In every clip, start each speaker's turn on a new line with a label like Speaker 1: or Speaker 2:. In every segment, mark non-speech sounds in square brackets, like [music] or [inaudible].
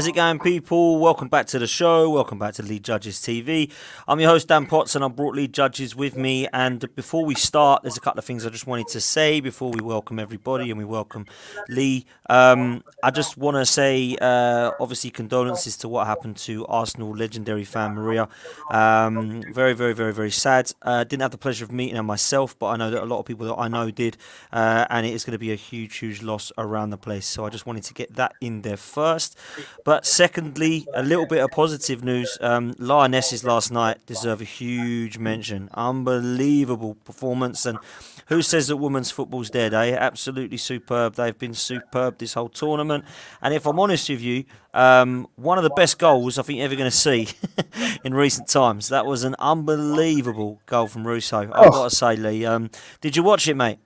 Speaker 1: How's it going, people? Welcome back to the show. Welcome back to Lee Judges TV. I'm your host, Dan Potts, and I brought Lee Judges with me. And before we start, there's a couple of things I just wanted to say before we welcome everybody and we welcome Lee. Um, I just want to say, uh, obviously, condolences to what happened to Arsenal legendary fan Maria. Um, very, very, very, very sad. Uh, didn't have the pleasure of meeting her myself, but I know that a lot of people that I know did. Uh, and it is going to be a huge, huge loss around the place. So I just wanted to get that in there first. But secondly, a little bit of positive news. Um, Lionesses last night deserve a huge mention. Unbelievable performance. And who says that women's football's dead, eh? Absolutely superb. They've been superb this whole tournament. And if I'm honest with you, um, one of the best goals I think you're ever going to see [laughs] in recent times. That was an unbelievable goal from Russo. I've oh. got to say, Lee. Um, did you watch it, mate?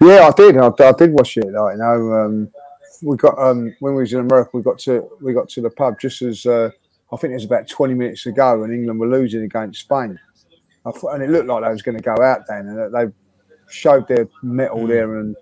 Speaker 2: Yeah, I did. I, I did watch it. Like, you know, um, we got um, when we was in America, we got to we got to the pub just as uh, I think it was about twenty minutes ago, and England were losing against Spain, and it looked like they was going to go out then, and they showed their mettle there and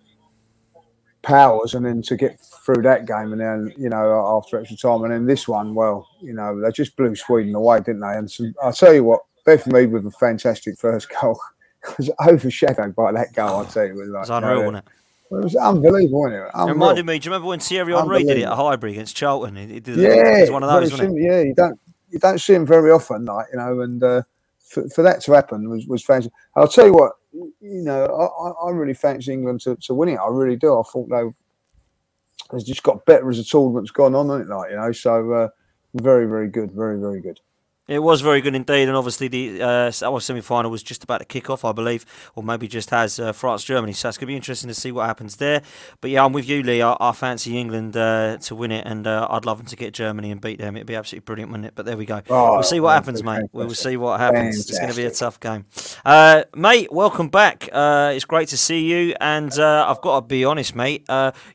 Speaker 2: powers, and then to get through that game, and then you know after extra time, and then this one, well, you know they just blew Sweden away, didn't they? And so, I'll tell you what, Beth Mead with a fantastic first goal [laughs] was overshadowed by that goal. I'll tell you, it was like,
Speaker 1: it's unreal, wasn't it?
Speaker 2: It was unbelievable, wasn't it? Unreal.
Speaker 1: It reminded me. Do you remember when Thierry Henry did it at Highbury against Charlton? He did
Speaker 2: yeah,
Speaker 1: it was one of those, wasn't
Speaker 2: it? Yeah, you don't you don't see him very often, like you know, and uh, for, for that to happen was was fantastic. I'll tell you what, you know, I, I really fancy England to, to win it. I really do. I thought they has just got better as the tournament's gone on, isn't it? Like you know, so uh, very very good, very very good.
Speaker 1: It was very good indeed, and obviously the uh, our semi-final was just about to kick off, I believe, or maybe just has uh, France Germany. So it's going to be interesting to see what happens there. But yeah, I'm with you, Lee. I, I fancy England uh, to win it, and uh, I'd love them to get Germany and beat them. It'd be absolutely brilliant, wouldn't it? But there we go. Oh, we'll see what happens, mate. We will see what happens. Fantastic. It's going to be a tough game, uh, mate. Welcome back. Uh, it's great to see you, and I've got to be honest, mate.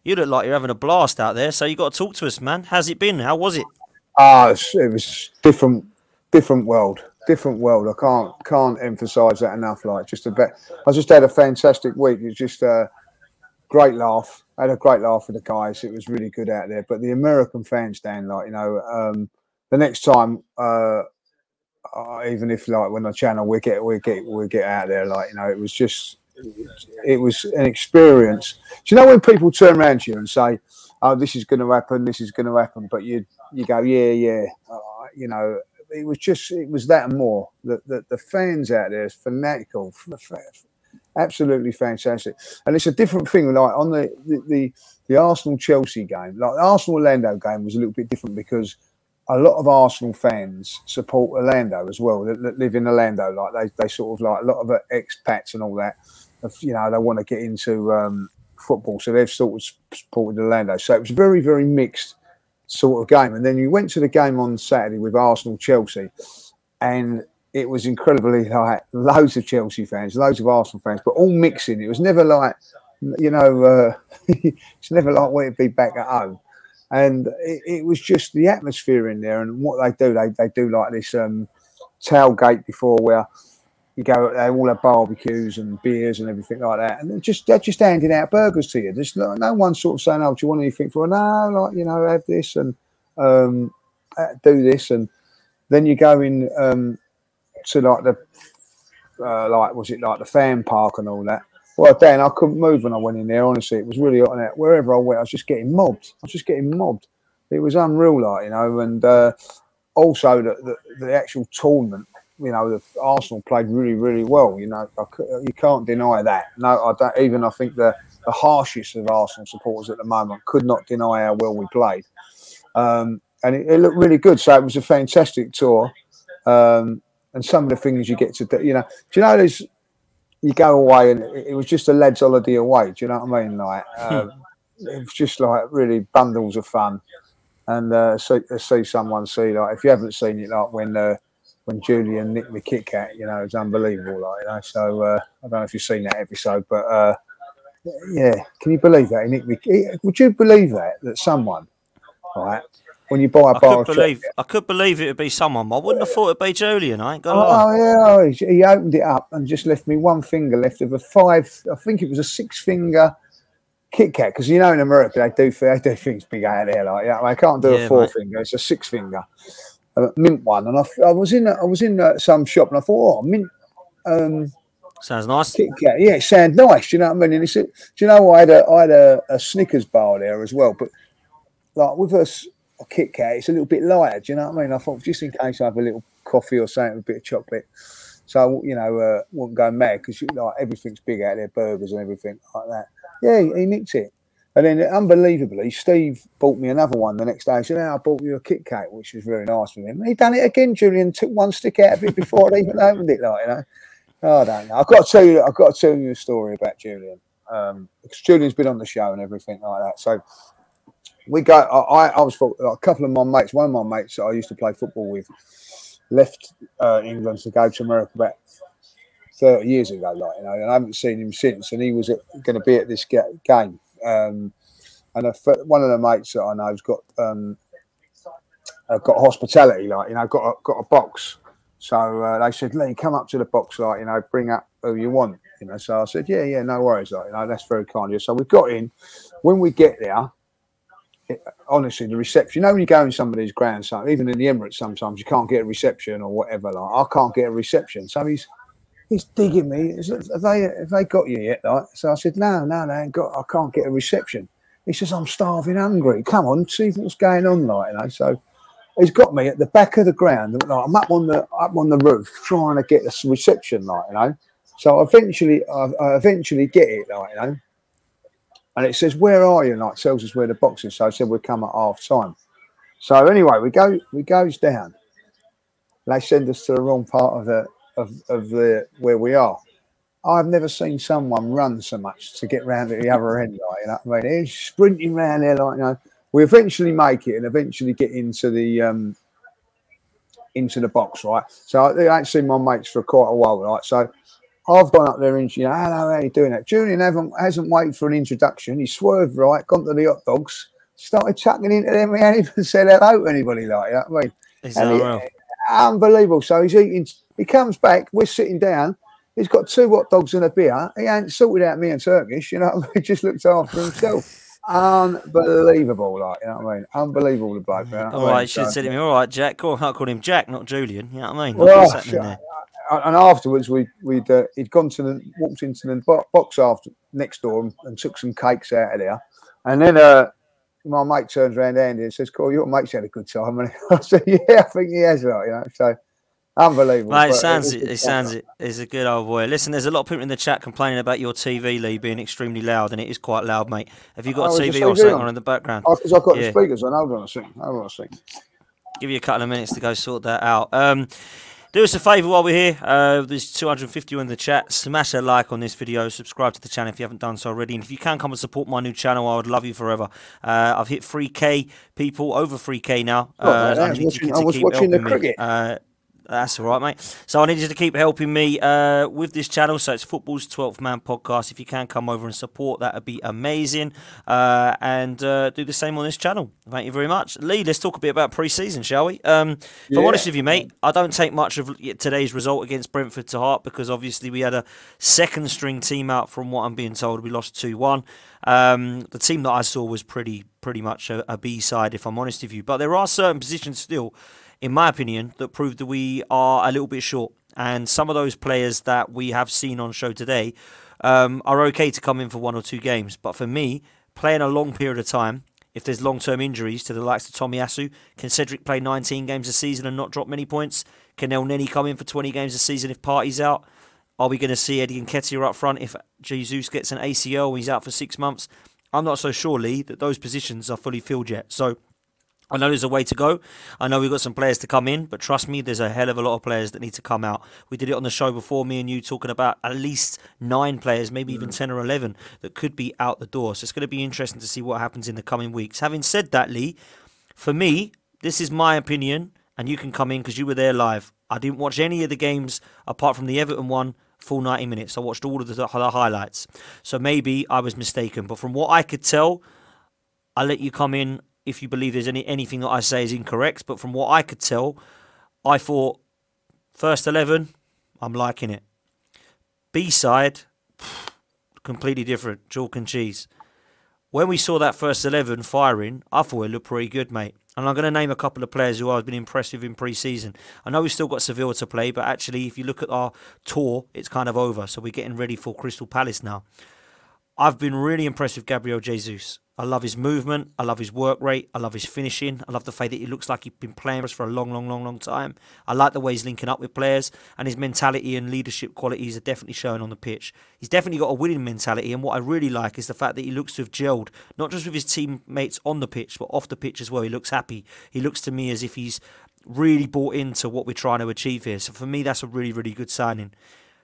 Speaker 1: you look like you're having a blast out there. So you got to talk to us, man. How's it been? How was it?
Speaker 2: Ah, it was different different world, different world. I can't can't emphasise that enough. Like just a bit. I just had a fantastic week. it's just a great laugh. I had a great laugh with the guys. It was really good out there. But the American fans, Dan, like you know, um, the next time, uh, uh, even if like when the channel we get we get we get out there, like you know, it was just it was an experience. Do you know when people turn around to you and say, "Oh, this is going to happen. This is going to happen," but you you go, "Yeah, yeah," uh, you know, it was just it was that and more. that, the, the fans out there is fanatical, absolutely fantastic. And it's a different thing. Like on the the, the, the Arsenal Chelsea game, like the Arsenal Orlando game was a little bit different because a lot of Arsenal fans support Orlando as well. That, that live in Orlando, like they they sort of like a lot of expats and all that. You know, they want to get into um, football, so they've sort of supported Orlando. So it was very very mixed sort of game. And then you went to the game on Saturday with Arsenal Chelsea, and it was incredibly like loads of Chelsea fans, loads of Arsenal fans, but all mixing. It was never like, you know, uh, [laughs] it's never like where it'd be back at home. And it, it, was just the atmosphere in there and what they do. They, they do like this um, tailgate before where you go, they all have barbecues and beers and everything like that, and they're just they're just handing out burgers to you. There's no, no one sort of saying, "Oh, do you want anything for?" No, like you know, have this and um, uh, do this, and then you go in um, to like the uh, like was it like the fan park and all that. Well, Dan, I couldn't move when I went in there. Honestly, it was really hot there. Wherever I went, I was just getting mobbed. I was just getting mobbed. It was unreal, like you know, and uh, also the, the, the actual tournament you know, the Arsenal played really, really well. You know, you can't deny that. No, I don't. Even I think the the harshest of Arsenal supporters at the moment could not deny how well we played, um, and it, it, looked really good. So it was a fantastic tour, um, and some of the things you get to do. You know, do you know there's you go away and it, it was just a lads' holiday away. Do you know what I mean? Like um, it was just like really bundles of fun, and uh, see, see someone see like if you haven't seen it, like when. Uh, when Julian nicked the Kit Kat, you know, it was unbelievable. Like, you know, so uh, I don't know if you've seen that episode, but uh, yeah, can you believe that? He nicked me. Would you believe that that someone, right, when you buy a
Speaker 1: I
Speaker 2: bar,
Speaker 1: could believe, I could believe it would be someone. I wouldn't have thought it'd be Julian. I ain't
Speaker 2: gonna oh, lie. yeah, he opened it up and just left me one finger left of a five. I think it was a six finger Kit Kat, because you know in America they do they do things big out there, like yeah, I can't do
Speaker 1: Yeah,
Speaker 2: a four
Speaker 1: mate.
Speaker 2: finger, it's a six finger, a mint one, and I, I was in I was in uh, some shop and I thought, oh, mint um,
Speaker 1: Sounds nice.
Speaker 2: Kit Kat, yeah, it sounds nice, do you know what I mean? And do you know I had a I had a, a Snickers bar there as well, but like with a Kit Kat, it's a little bit lighter, do you know what I mean? I thought just in case I have a little coffee or something with a bit of chocolate. So you know, uh, wouldn't go mad because like everything's big out there, burgers and everything like that. Yeah, he, he nicked it, and then unbelievably, Steve bought me another one the next day. He said, "Oh, "I bought you a Kit Kat," which was very nice of him. He done it again, Julian. Took one stick out of it before I even opened it, like you know. Oh, I don't know. I've got to tell you, I've got to tell you a story about Julian. Um, because Julian's been on the show and everything like that. So we go. I, I, was a couple of my mates. One of my mates that I used to play football with left uh, England to go to America about thirty years ago. Like you know, and I haven't seen him since. And he was going to be at this ga- game. Um, and a, one of the mates that I know has got um, got hospitality. Like you know, got a, got a box. So uh, they said, Lee, come up to the box, like you know, bring up who you want. You know, so I said, yeah, yeah, no worries, like you know, that's very kind of you. So we got in. When we get there, it, honestly, the reception. You know, when you go in somebody's ground, so even in the Emirates, sometimes you can't get a reception or whatever. Like I can't get a reception, so he's he's digging me. Have they have they got you yet? Like, so I said, no, no, ain't got. I can't get a reception. He says, I'm starving, hungry. Come on, see what's going on, like you know. So he's got me at the back of the ground. Like, I'm up on the up on the roof trying to get a reception, like you know. So eventually, I, I eventually get it, like you know. And it says, "Where are you?" And like tells us where the box is. So I said, "We'll come at half time." So anyway, we go. We goes down. They send us to the wrong part of the of, of the where we are. I've never seen someone run so much to get round to the other end. Like, you know what I mean? He's sprinting round there, like you know. We eventually make it and eventually get into the um into the box, right? So I ain't seen my mates for quite a while, right? So I've gone up there and you know, hello, how are you doing that? Julian haven't hasn't waited for an introduction. He swerved right, gone to the hot dogs, started chucking into them. He hadn't even said hello to anybody like that. I mean, he- unbelievable. So he's eating. He comes back. We're sitting down. He's got two hot dogs and a beer. He ain't sorted out me and Turkish. You know, what I mean? he [laughs] just looked after himself. Unbelievable, like you know what I mean? Unbelievable, the bloke. You know I mean?
Speaker 1: right, you should have
Speaker 2: So-
Speaker 1: said to me, all right, Jack. Call, I called him Jack, not Julian. You know what I mean?
Speaker 2: Well,
Speaker 1: happening there?
Speaker 2: and afterwards, we we'd uh, he'd gone to the walked into the box after next door and, and took some cakes out of there, and then uh, my mate turns around Andy and says, "Cool, your mate's had a good time." And [laughs] I said, "Yeah, I think he has, right." You know, so unbelievable.
Speaker 1: Mate, it sounds it, it sounds it is a good old boy. Listen, there's a lot of people in the chat complaining about your TV, Lee, being extremely loud, and it is quite loud, mate. Have you got
Speaker 2: Oh,
Speaker 1: a TV or something
Speaker 2: on?
Speaker 1: on in the background?
Speaker 2: Oh, because I've got
Speaker 1: Yeah.
Speaker 2: the speakers on. Hold on a second. Hold on a second.
Speaker 1: Give you a couple of minutes to go sort that out. Um, do us a favour while we're here. Uh, there's 250 in the chat. Smash a like on this video. Subscribe to the channel if you haven't done so already. And if you can come and support my new channel, I would love you forever. Uh, I've hit 3k people, over 3k now.
Speaker 2: Oh,
Speaker 1: Uh,
Speaker 2: mate, I was watching- I was watching the cricket.
Speaker 1: That's all right, mate. So I need you to keep helping me uh, with this channel. So it's Football's 12th Man podcast. If you can come over and support, that would be amazing. Uh, and uh, do the same on this channel. Thank you very much. Lee, let's talk a bit about pre season, shall we? Um, if I'm
Speaker 2: Yeah.
Speaker 1: honest with you, mate, I don't take much of today's result against Brentford to heart because obviously we had a second string team out from what I'm being told. We lost 2 1. Um, the team that I saw was pretty pretty much a, a B side, if I'm honest with you. But there are certain positions still in my opinion, that prove that we are a little bit short. And some of those players that we have seen on show today um, are okay to come in for one or two games. But for me, playing a long period of time, if there's long term injuries to the likes of Tomiyasu, can Cedric play 19 games a season and not drop many points? Can Elneny come in for 20 games a season if Partey's out? Are we going to see Eddie and Nketiah up front if Jesus gets an ACL and he's out for six months? I'm not so sure, Lee, that those positions are fully filled yet. So I know there's a way to go. I know we've got some players to come in, but trust me, there's a hell of a lot of players that need to come out. We did it on the show before, me and you talking about at least nine players, maybe even mm. 10 or 11 that could be out the door. So it's going to be interesting to see what happens in the coming weeks. Having said that, Lee, for me, this is my opinion, and you can come in because you were there live. I didn't watch any of the games apart from the Everton one full 90 minutes. I watched all of the, the highlights. So maybe I was mistaken. But from what I could tell, I'll let you come in if you believe there's any anything that I say is incorrect. But from what I could tell, I thought first eleven, I'm liking it. B side, completely different, chalk and cheese. when we saw that first 11 firing, I thought it looked pretty good, mate. And I'm going to name a couple of players who I've been impressed with in pre-season. I know we've still got Seville to play, but actually, if you look at our tour, it's kind of over. So we're getting ready for Crystal Palace now. I've been really impressed with Gabriel Jesus. I love his movement. I love his work rate. I love his finishing. I love the fact that he looks like he's been playing us for a long, long, long, long time. I like the way he's linking up with players, and his mentality and leadership qualities are definitely showing on the pitch. He's definitely got a winning mentality, and what I really like is the fact that he looks to have gelled, not just with his teammates on the pitch, but off the pitch as well. He looks happy. He looks to me as if he's really bought into what we're trying to achieve here. So for me, that's a really, really good signing.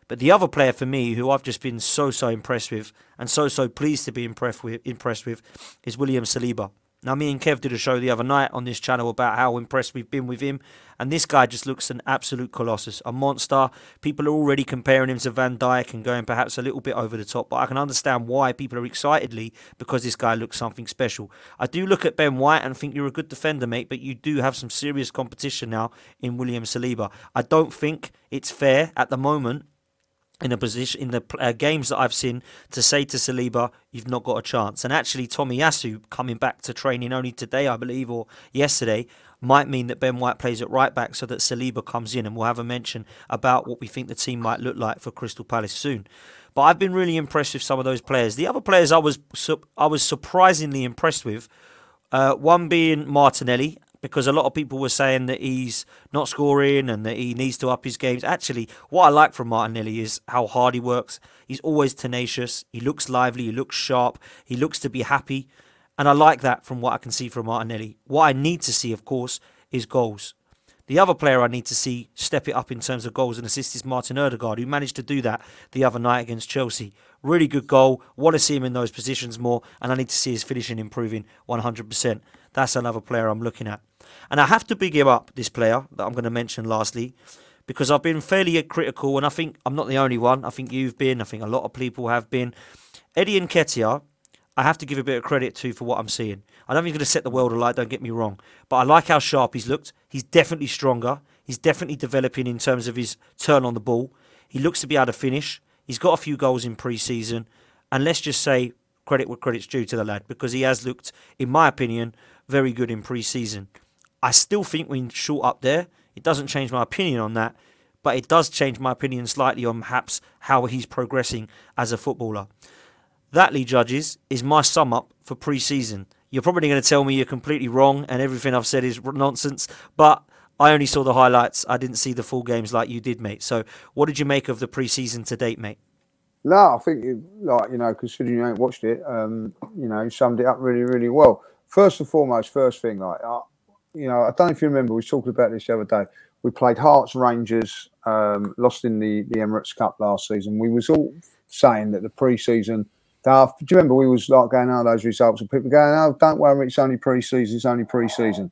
Speaker 1: But the other player for me, who I've just been so so impressed with, and so so pleased to be impressed with, impressed with, is William Saliba. Now, me and Kev did a show the other night on this channel about how impressed we've been with him, and this guy just looks an absolute colossus, a monster. People are already comparing him to Van Dijk and going perhaps a little bit over the top, but I can understand why people are excitedly because this guy looks something special. I do look at Ben White and think you're a good defender, mate, but you do have some serious competition now in William Saliba. I don't think it's fair at the moment in a position in the uh, games that I've seen to say to Saliba, you've not got a chance. And actually, Tommy Tomiyasu coming back to training only today, I believe, or yesterday, might mean that Ben White plays at right back so that Saliba comes in, and we'll have a mention about what we think the team might look like for Crystal Palace soon. But I've been really impressed with some of those players. The other players I was I was surprisingly impressed with. Uh, one being Martinelli, because a lot of people were saying that he's not scoring and that he needs to up his games. Actually, what I like from Martinelli is how hard he works. He's always tenacious. He looks lively. He looks sharp. He looks to be happy. And I like that from what I can see from Martinelli. What I need to see, of course, is goals. The other player I need to see step it up in terms of goals and assists is Martin Odegaard, who managed to do that the other night against Chelsea. Really good goal. Want to see him in those positions more, and I need to see his finishing improving 100%. That's another player I'm looking at. And I have to big him up, this player that I'm going to mention lastly, because I've been fairly critical, and I think I'm not the only one. I think you've been, I think a lot of people have been. Eddie and Nketiah, I have to give a bit of credit to for what I'm seeing. I don't think he's going to set the world alight, don't get me wrong. But I like how sharp he's looked. He's definitely stronger. He's definitely developing in terms of his turn on the ball. He looks to be able to finish. He's got a few goals in pre season. And let's just say credit where credit's due to the lad because he has looked, in my opinion, very good in pre season. I still think we're short up there. It doesn't change my opinion on that, but it does change my opinion slightly on perhaps how he's progressing as a footballer. That, Lee Judges, is my sum up for pre season. You're probably going to tell me you're completely wrong and everything I've said is nonsense, but I only saw the highlights. I didn't see the full games like you did, mate. So, what did you make of the pre season to date, mate?
Speaker 2: No, I think, it, like, you know, considering you ain't watched it, um, you know, you summed it up really, really well. First and foremost, first thing, like, I, you know, I don't know if you remember, we talked about this the other day. We played Hearts Rangers, um, lost in the, the Emirates Cup last season. We was all saying that the pre-season. Do you remember we was like going oh, those results and people going, "Oh, don't worry, it's only pre-season. It's only pre-season."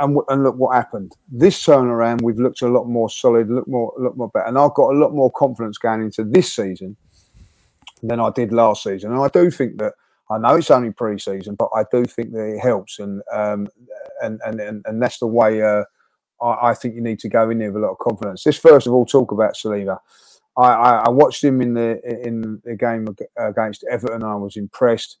Speaker 2: And, and look what happened. This turnaround, we've looked a lot more solid, look more, look more better, and I've got a lot more confidence going into this season than I did last season. And I do think that I know it's only pre-season, but I do think that it helps, and um, and, and and that's the way uh, I, I, think you need to go in there with a lot of confidence. Let's first of all talk about Saliba. I, I, I watched him in the in the game against Everton. I was impressed.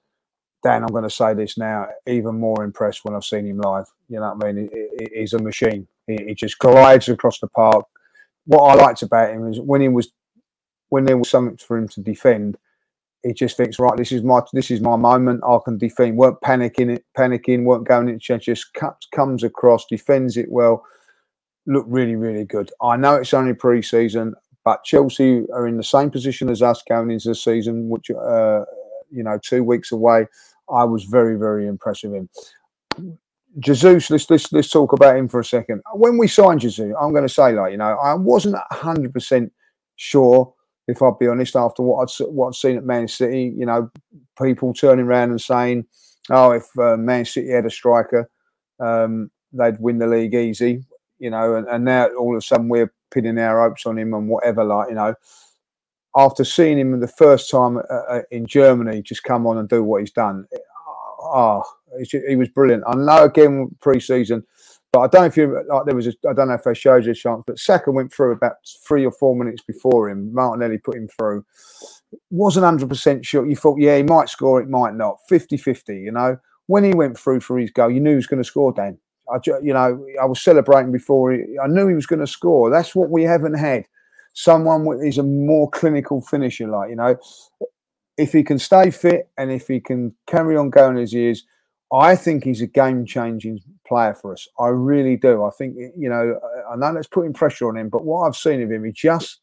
Speaker 2: Dan, I'm going to say this now, even more impressed when I've seen him live. You know what I mean? He, he, he's a machine. He, he, just glides across the park. What I liked about him is when he was when there was something for him to defend, he just thinks, right, this is my this is my moment. I can defend. weren't panicking panicking, weren't going into change. Just cuts, comes across, defends it well. Look really, really good. I know it's only pre-season, but Chelsea are in the same position as us going into the season, which uh, you know, two weeks away. I was very, very impressed with him. Jesus, let's, let's let's talk about him for a second. When we signed Jesus, I'm going to say, like, you know, I wasn't hundred percent sure if I'll be honest, after what I'd what I'd seen at Man City, you know, people turning around and saying, "Oh, if uh, Man City had a striker, um, they'd win the league easy," you know, and, and now all of a sudden we're pinning our hopes on him and whatever, like you know. After seeing him the first time uh, uh in Germany, just come on and do what he's done, ah, oh, he was brilliant. I know again pre-season But I don't know if you like there was a, I don't know if they showed you a chance, but Saka went through about three or four minutes before him. Martinelli put him through. Wasn't hundred percent sure. You thought, yeah, he might score, it might not. 50-50, you know. When he went through for his goal, you knew he was going to score. Dan, I, you know, I was celebrating before. He, I knew he was going to score. That's what we haven't had. Someone is a more clinical finisher, like you know. If he can stay fit and if he can carry on going as he is, I think he's a game changing player for us. I really do. I think, you know, I know that's putting pressure on him, but what I've seen of him, he just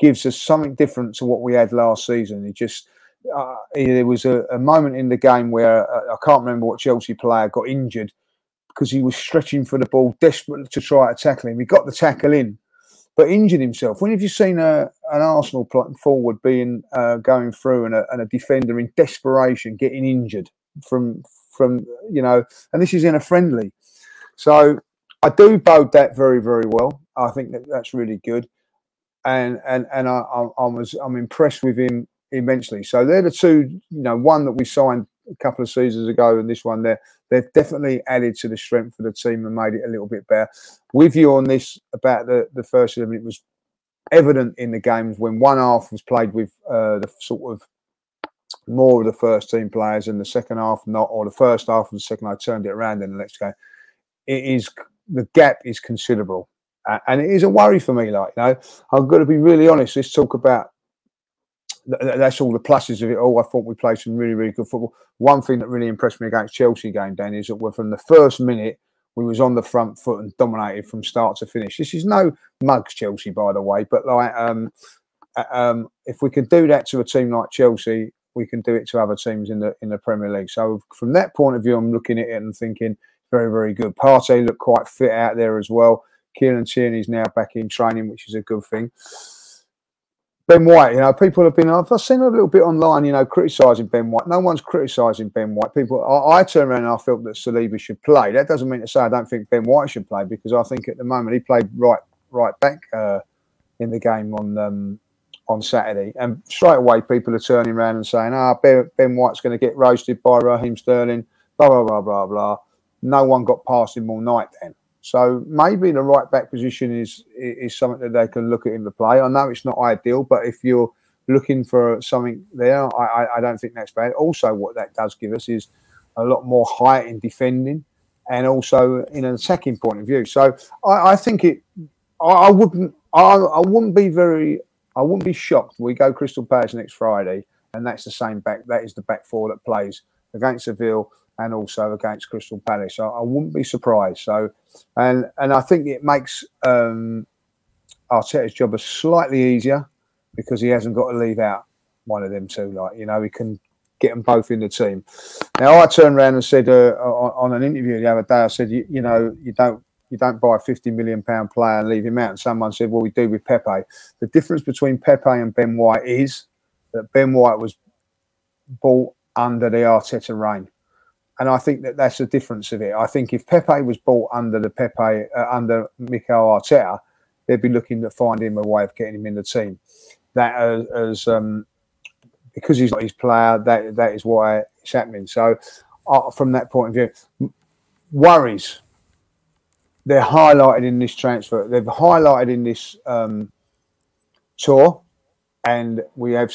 Speaker 2: gives us something different to what we had last season. He just, uh, there was a, a, moment in the game where uh, I can't remember what Chelsea player got injured because he was stretching for the ball, desperate to try to tackle him. He got the tackle in, but injured himself. When have you seen a, an Arsenal forward being uh, going through and a, and a defender in desperation getting injured from from you know, and this is in a friendly. So I do bode that very very well. I think that that's really good, and and and I, I, I was I'm impressed with him immensely. So they're the two, you know, one that we signed a couple of seasons ago, and this one there, they've definitely added to the strength of the team and made it a little bit better. With you on this about the the first eleven, it was evident in the games when one half was played with uh, the sort of more of the first team players in the second half, not or the first half and the second I turned it around in the next game. It is the gap is considerable. Uh, and it is a worry for me, like, you know, I've got to be really honest. Let's talk about that's all the pluses of it all. I thought we played some really, really good football. One thing that really impressed me against Chelsea game, Dan, is that we're from the first minute we was on the front foot and dominated from start to finish. This is no mugs Chelsea, by the way, but like um, um, if we could do that to a team like Chelsea, we can do it to other teams in the in the Premier League. So from that point of view, I'm looking at it and thinking very very good. Partey looked quite fit out there as well. Kieran Tierney's now back in training, which is a good thing. Ben White, you know, people have been, I've seen a little bit online, you know, criticising Ben White. No one's criticising Ben White. People, I, I turn around and I felt that Saliba should play. That doesn't mean to say I don't think Ben White should play because I think at the moment he played right right back uh, in the game on um, on Saturday, and straight away people are turning around and saying, "Ah, ben, ben White's going to get roasted by Raheem Sterling." Blah blah blah blah blah. No one got past him all night then. So maybe the right back position is is something that they can look at in the play. I know it's not ideal, but if you're looking for something there, I, I, don't think that's bad. Also, what that does give us is a lot more height in defending and also in an attacking point of view. So I, I think it. I, I wouldn't. I, I wouldn't be very I wouldn't be shocked. We go Crystal Palace next Friday, and that's the same back. That is the back four that plays against Seville and also against Crystal Palace. So I wouldn't be surprised. So, and and I think it makes um, Arteta's job a slightly easier because he hasn't got to leave out one of them two. Like you know, he can get them both in the team. Now I turned around and said uh, on, on, an interview the other day, I said, you, you know, you don't you don't buy a 50 million pound player and leave him out. And someone said, well, we do with Pepe. The difference between Pepe and Ben White is that Ben White was bought under the Arteta reign. And I think that that's the difference of it. I think if Pepe was bought under the Pepe, uh, under Mikel Arteta, they'd be looking to find him a way of getting him in the team. That as, as um, because he's not his player, that that is why it's happening. So, uh, from that point of view, worries they're highlighted in this transfer. They've highlighted in this um, tour, and we have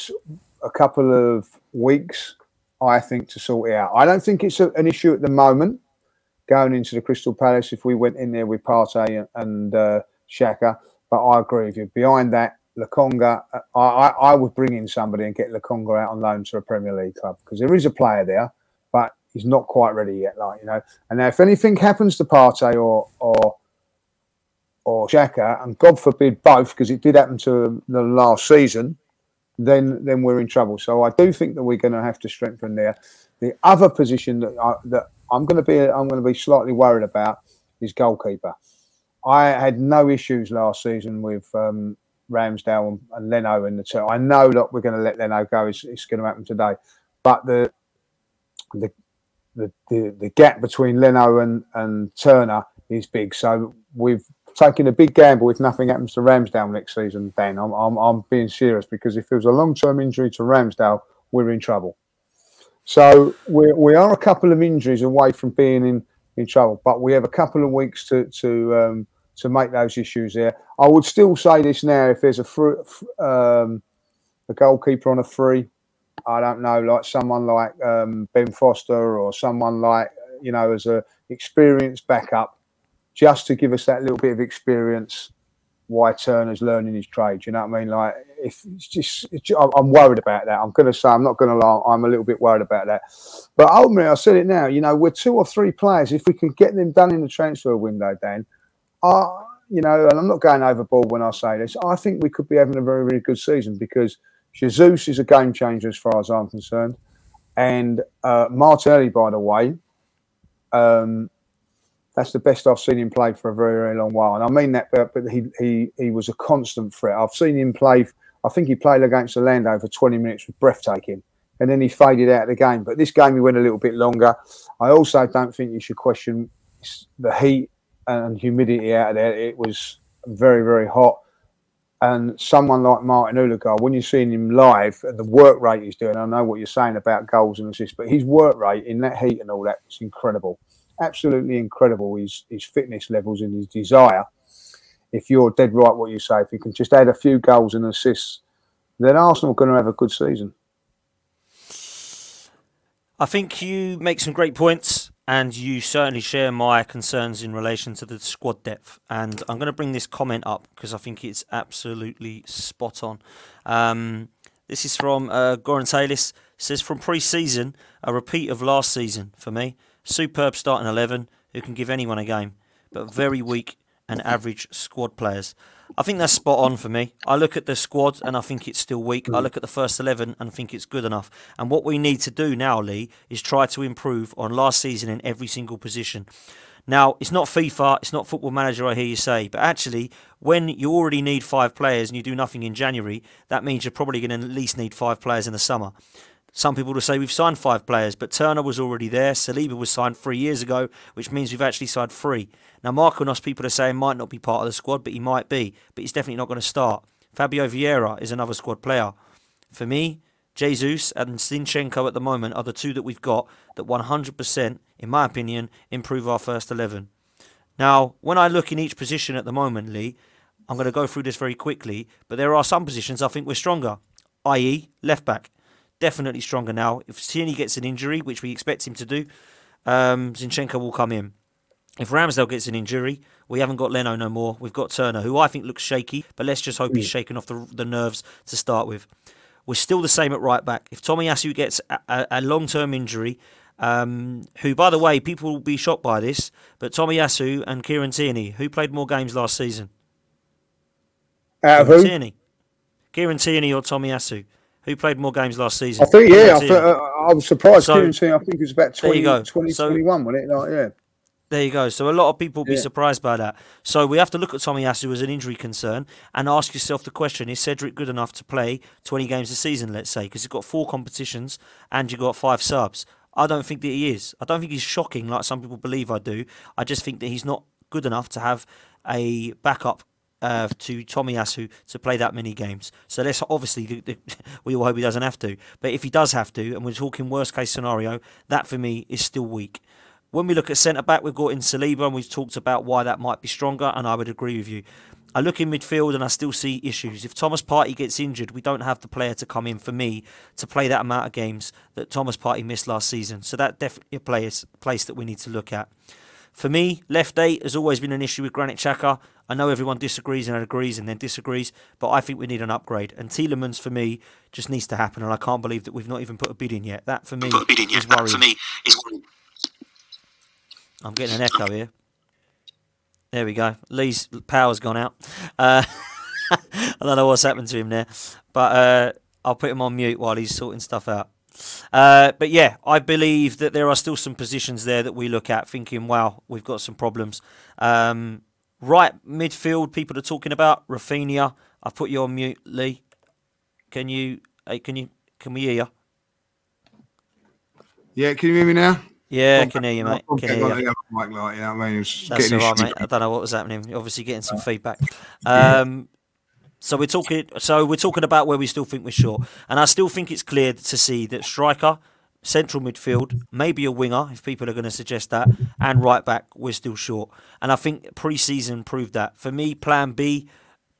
Speaker 2: a couple of weeks, I think, to sort it out. I don't think it's a, an issue at the moment going into the Crystal Palace if we went in there with Partey and uh, Xhaka. But I agree with you. Behind that, Lokonga, I, I, I would bring in somebody and get Lokonga out on loan to a Premier League club because there is a player there, he's not quite ready yet. Like you know, and now if anything happens to Partey or or or Xhaka, and God forbid both, because it did happen to the last season, then then we're in trouble. So I do think that we're going to have to strengthen there. The other position that I, that I'm going to be I'm going to be slightly worried about is goalkeeper. I had no issues last season with um, Ramsdale and, Leno in the two. I know that we're going to let Leno go. It's, it's going to happen today, but the the the, the, gap between Leno and, and Turner is big. So we've taken a big gamble if nothing happens to Ramsdale next season, Ben. I'm, I'm, I'm being serious because if it was a long term injury to Ramsdale, we're in trouble. So we we are a couple of injuries away from being in in trouble. But we have a couple of weeks to to um, to make those issues there. I would still say this now: if there's a free, um, a goalkeeper on a free, I don't know, like someone like um, Ben Foster or someone like you know as a experienced backup, just to give us that little bit of experience. Why Turner's learning his trade? You know what I mean? Like, if it's just, it's, I'm worried about that. I'm going to say, I'm not going to lie, I'm a little bit worried about that. But ultimately, I said it now. You know, we're two or three players. If we can get them done in the transfer window, Dan, I, you know, and I'm not going overboard when I say this. I think we could be having a very, very good season because Jesus is a game changer as far as I'm concerned, and uh, Martinelli, by the way, um, that's the best I've seen him play for a very, very long while. And I mean that, but, he, he he was a constant threat. I've seen him play. I think he played against Orlando for 20 minutes, was breathtaking, and then he faded out of the game. But this game he went a little bit longer. I also don't think you should question the heat and humidity out of there. It was very, very hot. And someone like Martin Odegaard, when you're seeing him live and the work rate he's doing, I know what you're saying about goals and assists, but his work rate in that heat and all that was incredible. Absolutely incredible. His his fitness levels and his desire. If you're dead right what you say, if he can just add a few goals and assists, then Arsenal are going to have a good season.
Speaker 1: I think you make some great points and you certainly share my concerns in relation to the squad depth. And I'm going to bring this comment up because I think it's absolutely spot on. Um, this is from uh, Goran Talis. Says from pre-season, a repeat of last season for me. Superb starting eleven who can give anyone a game, but very weak and average squad players. I think that's spot on for me. I look at the squad and I think it's still weak. I mm. look at the first 11 and think it's good enough. And what we need to do now, Lee, is try to improve on last season in every single position. Now, it's not FIFA, it's not Football Manager, I hear you say, but actually, when you already need five players and you do nothing in January, that means you're probably going to at least need five players in the summer. Some people will say we've signed five players, but Turner was already there. Saliba was signed three years ago, which means we've actually signed three. Now, Marquinhos, people are saying might not be part of the squad, but he might be. But he's definitely not going to start. Fabio Vieira is another squad player. For me, Jesus and Zinchenko at the moment are the two that we've got that 100%, in my opinion, improve our first 11. Now, when I look in each position at the moment, Lee, I'm going to go through this very quickly, but there are some positions I think we're stronger, i.e., left back definitely stronger now. If Tierney gets an injury, which we expect him to do, um, Zinchenko will come in. If Ramsdale gets an injury, we haven't got Leno no more. We've got Turner, who I think looks shaky, but let's just hope he's mm. shaken off the, the nerves to start with. We're still the same at right back. If Tommy Tomiyasu gets a, a, a long term injury, um, who, by the way, people will be shocked by this, but Tommy Tomiyasu and Kieran Tierney, who played more games last season?
Speaker 2: Out of
Speaker 1: Kieran
Speaker 2: who?
Speaker 1: Tierney. Kieran Tierney or Tomiyasu? Who played more games last season?
Speaker 2: I think, yeah. I, th- uh, I, was surprised. So, I think it was about 20, 20
Speaker 1: so,
Speaker 2: 21, wasn't it? Like, yeah.
Speaker 1: There you go. So a lot of people will be yeah. surprised by that. So we have to look at Tomiyasu as an injury concern and ask yourself the question: Is Cedric good enough to play 20 games a season? Let's say because he's got four competitions and you've got five subs. I don't think that he is. I don't think he's shocking like some people believe I do. I just think that he's not good enough to have a backup uh, to Tomiyasu to play that many games. So let's obviously the, the, [laughs] we all hope he doesn't have to. But if he does have to, and we're talking worst case scenario, that for me is still weak. When we look at centre back, we've got in Saliba, and we've talked about why that might be stronger, and I would agree with you. I look in midfield and I still see issues. If Thomas Partey gets injured, we don't have the player to come in for me to play that amount of games that Thomas Partey missed last season. So that definitely a place, place that we need to look at. For me, left eight has always been an issue with Granit Xhaka. I know everyone disagrees and agrees and then disagrees, but I think we need an upgrade. And Tielemans, for me, just needs to happen. And I can't believe that we've not even put a bid in yet. That, for me, put a bid in yet. That, for me, is worrying. I'm getting an echo here. There we go. Lee's power's gone out. Uh, [laughs] I don't know what's happened to him there, but uh, I'll put him on mute while he's sorting stuff out. Uh, but yeah, I believe that there are still some positions there that we look at thinking, wow, we've got some problems. Um, right midfield, people are talking about Raphinha. I've put you on mute, Lee. Can you? Hey, can you? Can we hear you?
Speaker 2: Yeah, can you hear me now?
Speaker 1: Yeah, I can hear you, mate. Can hear you.
Speaker 2: Mic light, you know what I mean?
Speaker 1: That's all right, mate. I don't know what was happening. Obviously, getting some feedback. Um, so we're talking. So we're talking about where we still think we're short, and I still think it's clear to see that striker, central midfield, maybe a winger if people are going to suggest that, and right back, we're still short. And I think pre-season proved that. For me, Plan B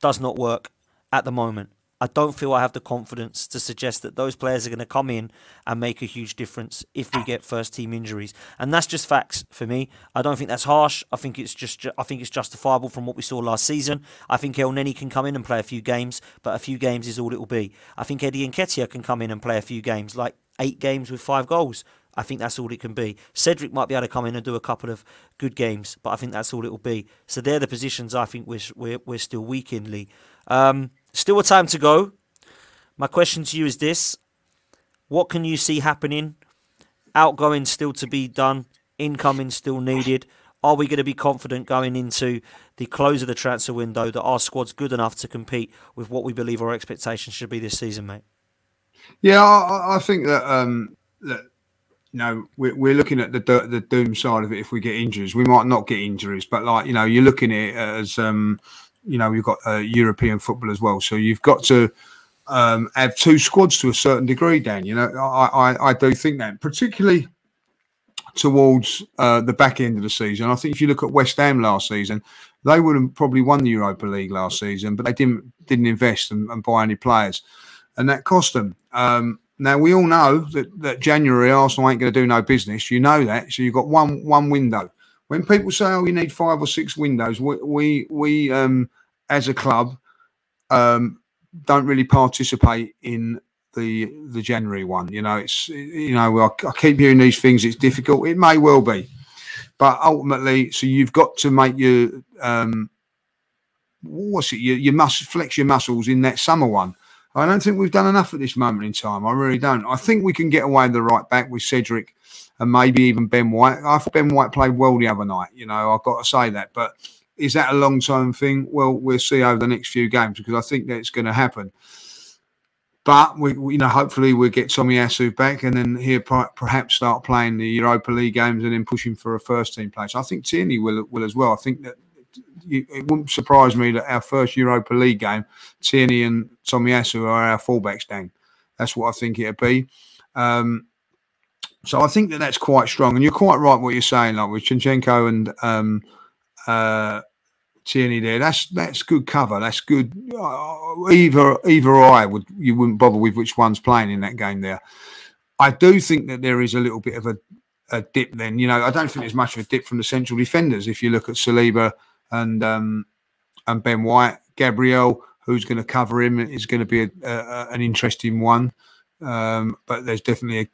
Speaker 1: does not work at the moment. I don't feel I have the confidence to suggest that those players are going to come in and make a huge difference if we get first team injuries, and that's just facts for me. I don't think that's harsh. I think it's just I think it's justifiable from what we saw last season. I think El Elneny can come in and play a few games, but a few games is all it will be. I think Eddie Nketiah can come in and play a few games, like eight games with five goals. I think that's all it can be. Cedric might be able to come in and do a couple of good games, but I think that's all it will be. So they're the positions I think we're we're, we're still weak in, Lee. Um, Still a time to go. My question to you is this What can you see happening? Outgoing still to be done, incoming still needed. Are we going to be confident going into the close of the transfer window that our squad's good enough to compete with what we believe our expectations should be this season, mate?
Speaker 2: Yeah, I, I think that um, that you know we're, we're looking at the the doom side of it. If we get injuries, we might not get injuries, but like you know, you're looking at it as um, you know, you've got uh, European football as well. So you've got to um, have two squads to a certain degree, Dan. You know, I, I, I do think that, particularly towards uh, the back end of the season. I think if you look at West Ham last season, they would have probably won the Europa League last season, but they didn't didn't invest and, and buy any players, and that cost them. Um, now we all know that, that January Arsenal ain't going to do no business. You know that, so you've got one one window when people say, "Oh, you need five or six windows," we we, we um, as a club um, don't really participate in the the January one. You know, it's you know I, I keep hearing these things. It's difficult. It may well be, but ultimately, so you've got to make your um, what's it? You, you must flex your muscles in that summer one. I don't think we've done enough at this moment in time. I really don't. I think we can get away the right back with Cedric and maybe even Ben White. I thought Ben White played well the other night. You know, I've got to say that. But is that a long term thing? Well, we'll see over the next few games because I think that's going to happen. But we, you know, hopefully we'll get Tomiyasu back and then he'll perhaps start playing the Europa League games and then pushing for a first team place. I think Tierney will will as well. I think that it wouldn't surprise me that our first Europa League game, Tierney and Tomiyasu are our fullbacks. Dan, that's what I think it'll be. Um, so I think that that's quite strong, and you're quite right what you're saying, like with Zinchenko and um, uh, Tierney there. That's that's good cover. That's good. Uh, either either I would you wouldn't bother with which one's playing in that game there. I do think that there is a little bit of a, a dip. Then you know I don't think there's much of a dip from the central defenders. If you look at Saliba and um, and Ben White, Gabriel, who's going to cover him is going to be a, a, an interesting one. Um, but there's definitely a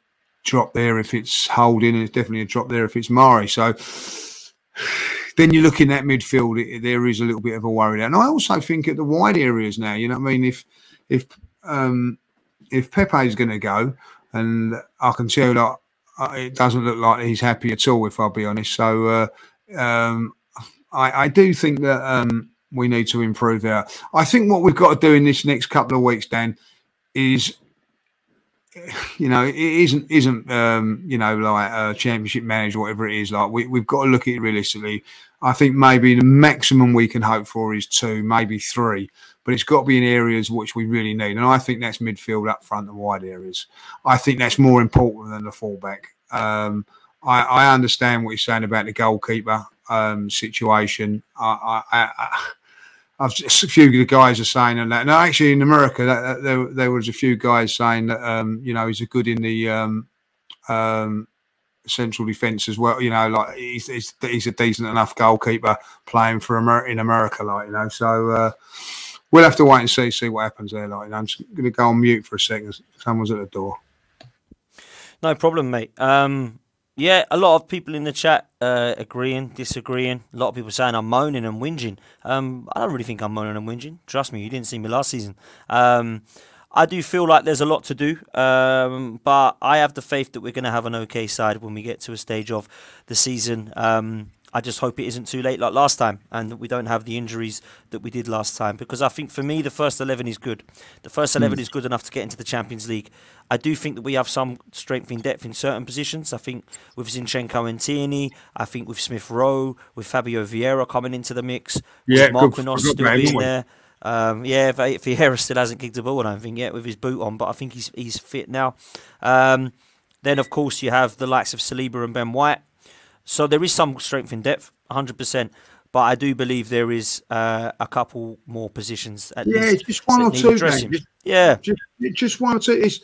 Speaker 2: drop there if it's Holding, and it's definitely a drop there if it's Mari. So then you're looking at midfield, it, there is a little bit of a worry there. And I also think at the wide areas now, you know what I mean? If if um, if Pepe is going to go, and I can tell that uh, it doesn't look like he's happy at all, if I'll be honest. So uh, um, I, I, do think that um, we need to improve there. I think what we've got to do in this next couple of weeks, Dan, is you know, it isn't isn't um, you know like a championship manager, whatever it is. Like we we've got to look at it realistically. I think maybe the maximum we can hope for is two, maybe three, but it's got to be in areas which we really need. And I think that's midfield, up front, and wide areas. I think that's more important than the fullback. Um, I, I, understand what you're saying about the goalkeeper um, situation. I, I, I've a few of the guys are saying and that. No, actually, in America, that, that, there there was a few guys saying that um, you know he's a good in the um, um, central defence as well. You know, like he's, he's, he's a decent enough goalkeeper playing for Amer- in America, like you know. So uh, we'll have to wait and see see what happens there. Like, you know, I'm just going to go on mute for a second. Someone's at the door.
Speaker 1: No problem, mate. Um, yeah, a lot of people in the chat uh, agreeing, disagreeing. A lot of people saying I'm moaning and whinging. Um, I don't really think I'm moaning and whinging. Trust me, you didn't see me last season. Um, I do feel like there's a lot to do, um, but I have the faith that we're going to have an okay side when we get to a stage of the season. Um, I just hope it isn't too late like last time and that we don't have the injuries that we did last time. Because I think for me, the first 11 is good. The first 11 mm. is good enough to get into the Champions League. I do think that we have some strength in depth in certain positions. I think with Zinchenko and Tierney, I think with Smith Rowe, with Fabio Vieira coming into the mix,
Speaker 2: yeah,
Speaker 1: Marquinhos still being there. Um, yeah, Vieira still hasn't kicked a ball, I don't think, yet with his boot on, but I think he's he's fit now. Um, Then, of course, you have the likes of Saliba and Ben White. So there is some strength in depth, 100%. But I do believe there is uh, a couple more positions at
Speaker 2: yeah,
Speaker 1: least.
Speaker 2: just one or two.
Speaker 1: Just,
Speaker 2: yeah, just, just one or two. It's,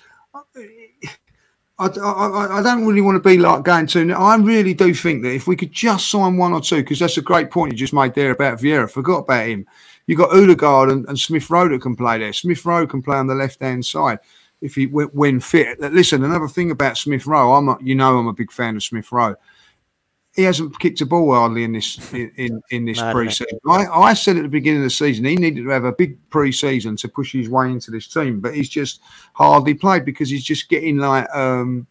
Speaker 2: I, I, I, don't really want to be like going to. I really do think that if we could just sign one or two, because that's a great point you just made there about Vieira. Forgot about him. You got Odegaard and, and Smith Rowe that can play there. Smith Rowe can play on the left hand side if he when fit. Listen, another thing about Smith Rowe, I'm a, you know I'm a big fan of Smith Rowe he hasn't kicked a ball hardly in this in, in this pre-season. I, I said at the beginning of the season he needed to have a big pre-season to push his way into this team, but he's just hardly played because he's just getting like um,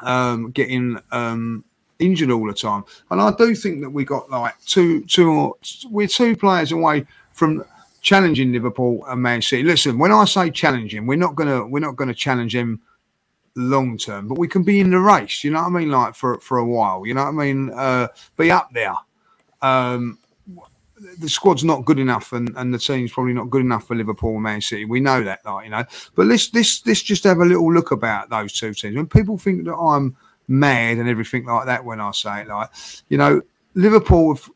Speaker 2: um, getting um, injured all the time. And I do think that we got like two two we're two players away from challenging Liverpool and Man City. Listen, when I say challenging, we're not gonna we're not gonna challenge him long term, but we can be in the race. You know what I mean? Like for for a while. You know what I mean? Uh, be up there. Um, the squad's not good enough, and, and the team's probably not good enough for Liverpool and Man City. We know that, like you know. But let's let's let's just have a little look about those two teams. When people think that I'm mad and everything like that when I say it, like you know, Liverpool have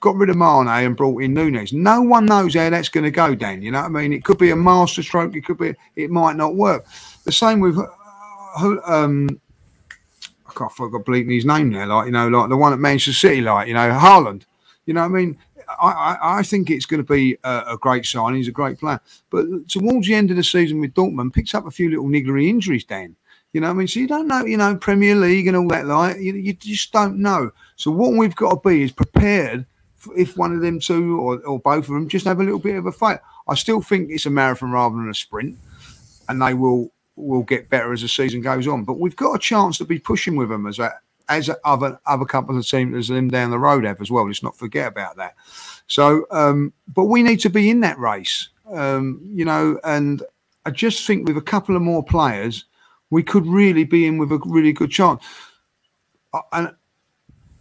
Speaker 2: got rid of Mane and brought in Nunez. No one knows how that's going to go, Dan. You know what I mean? It could be a masterstroke. It could be. It might not work. The same with um, I can't forget bleeping his name there, like you know, like the one at Manchester City, like you know, Haaland. You know, I mean, I, I, I think it's going to be a, a, great sign. He's a great player, but towards the end of the season with Dortmund, picks up a few little niggly injuries. Dan, you know, I mean, so you don't know, you know, Premier League and all that, like you, you just don't know. So what we've got to be is prepared if one of them two or, or both of them just have a little bit of a fight. I still think it's a marathon rather than a sprint, and they will will get better as the season goes on. But we've got a chance to be pushing with them as as other other couple of teams as them down the road have as well. Let's not forget about that. So, um, but we need to be in that race, um, you know. And I just think with a couple of more players, we could really be in with a really good chance. And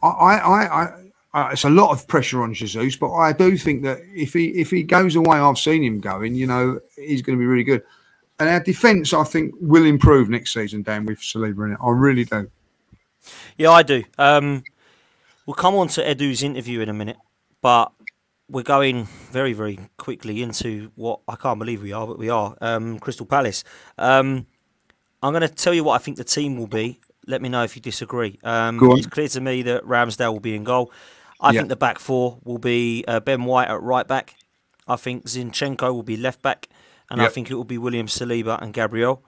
Speaker 2: I, I, I, I it's a lot of pressure on Jesus, but I do think that if he if he goes away, I've seen him going. You know, he's going to be really good. And our defence, I think, will improve next season, Dan, with Saliba in it. I really do.
Speaker 1: Yeah, I do. Um, we'll come on to Edu's interview in a minute, but we're going very, very quickly into what I can't believe we are, but we are um, Crystal Palace. Um, I'm going to tell you what I think the team will be. Let me know if you disagree. Um, it's clear to me that Ramsdale will be in goal. I think the back four will be uh, Ben White at right back. I think Zinchenko will be left back and yep. I think it will be William Saliba and Gabriel.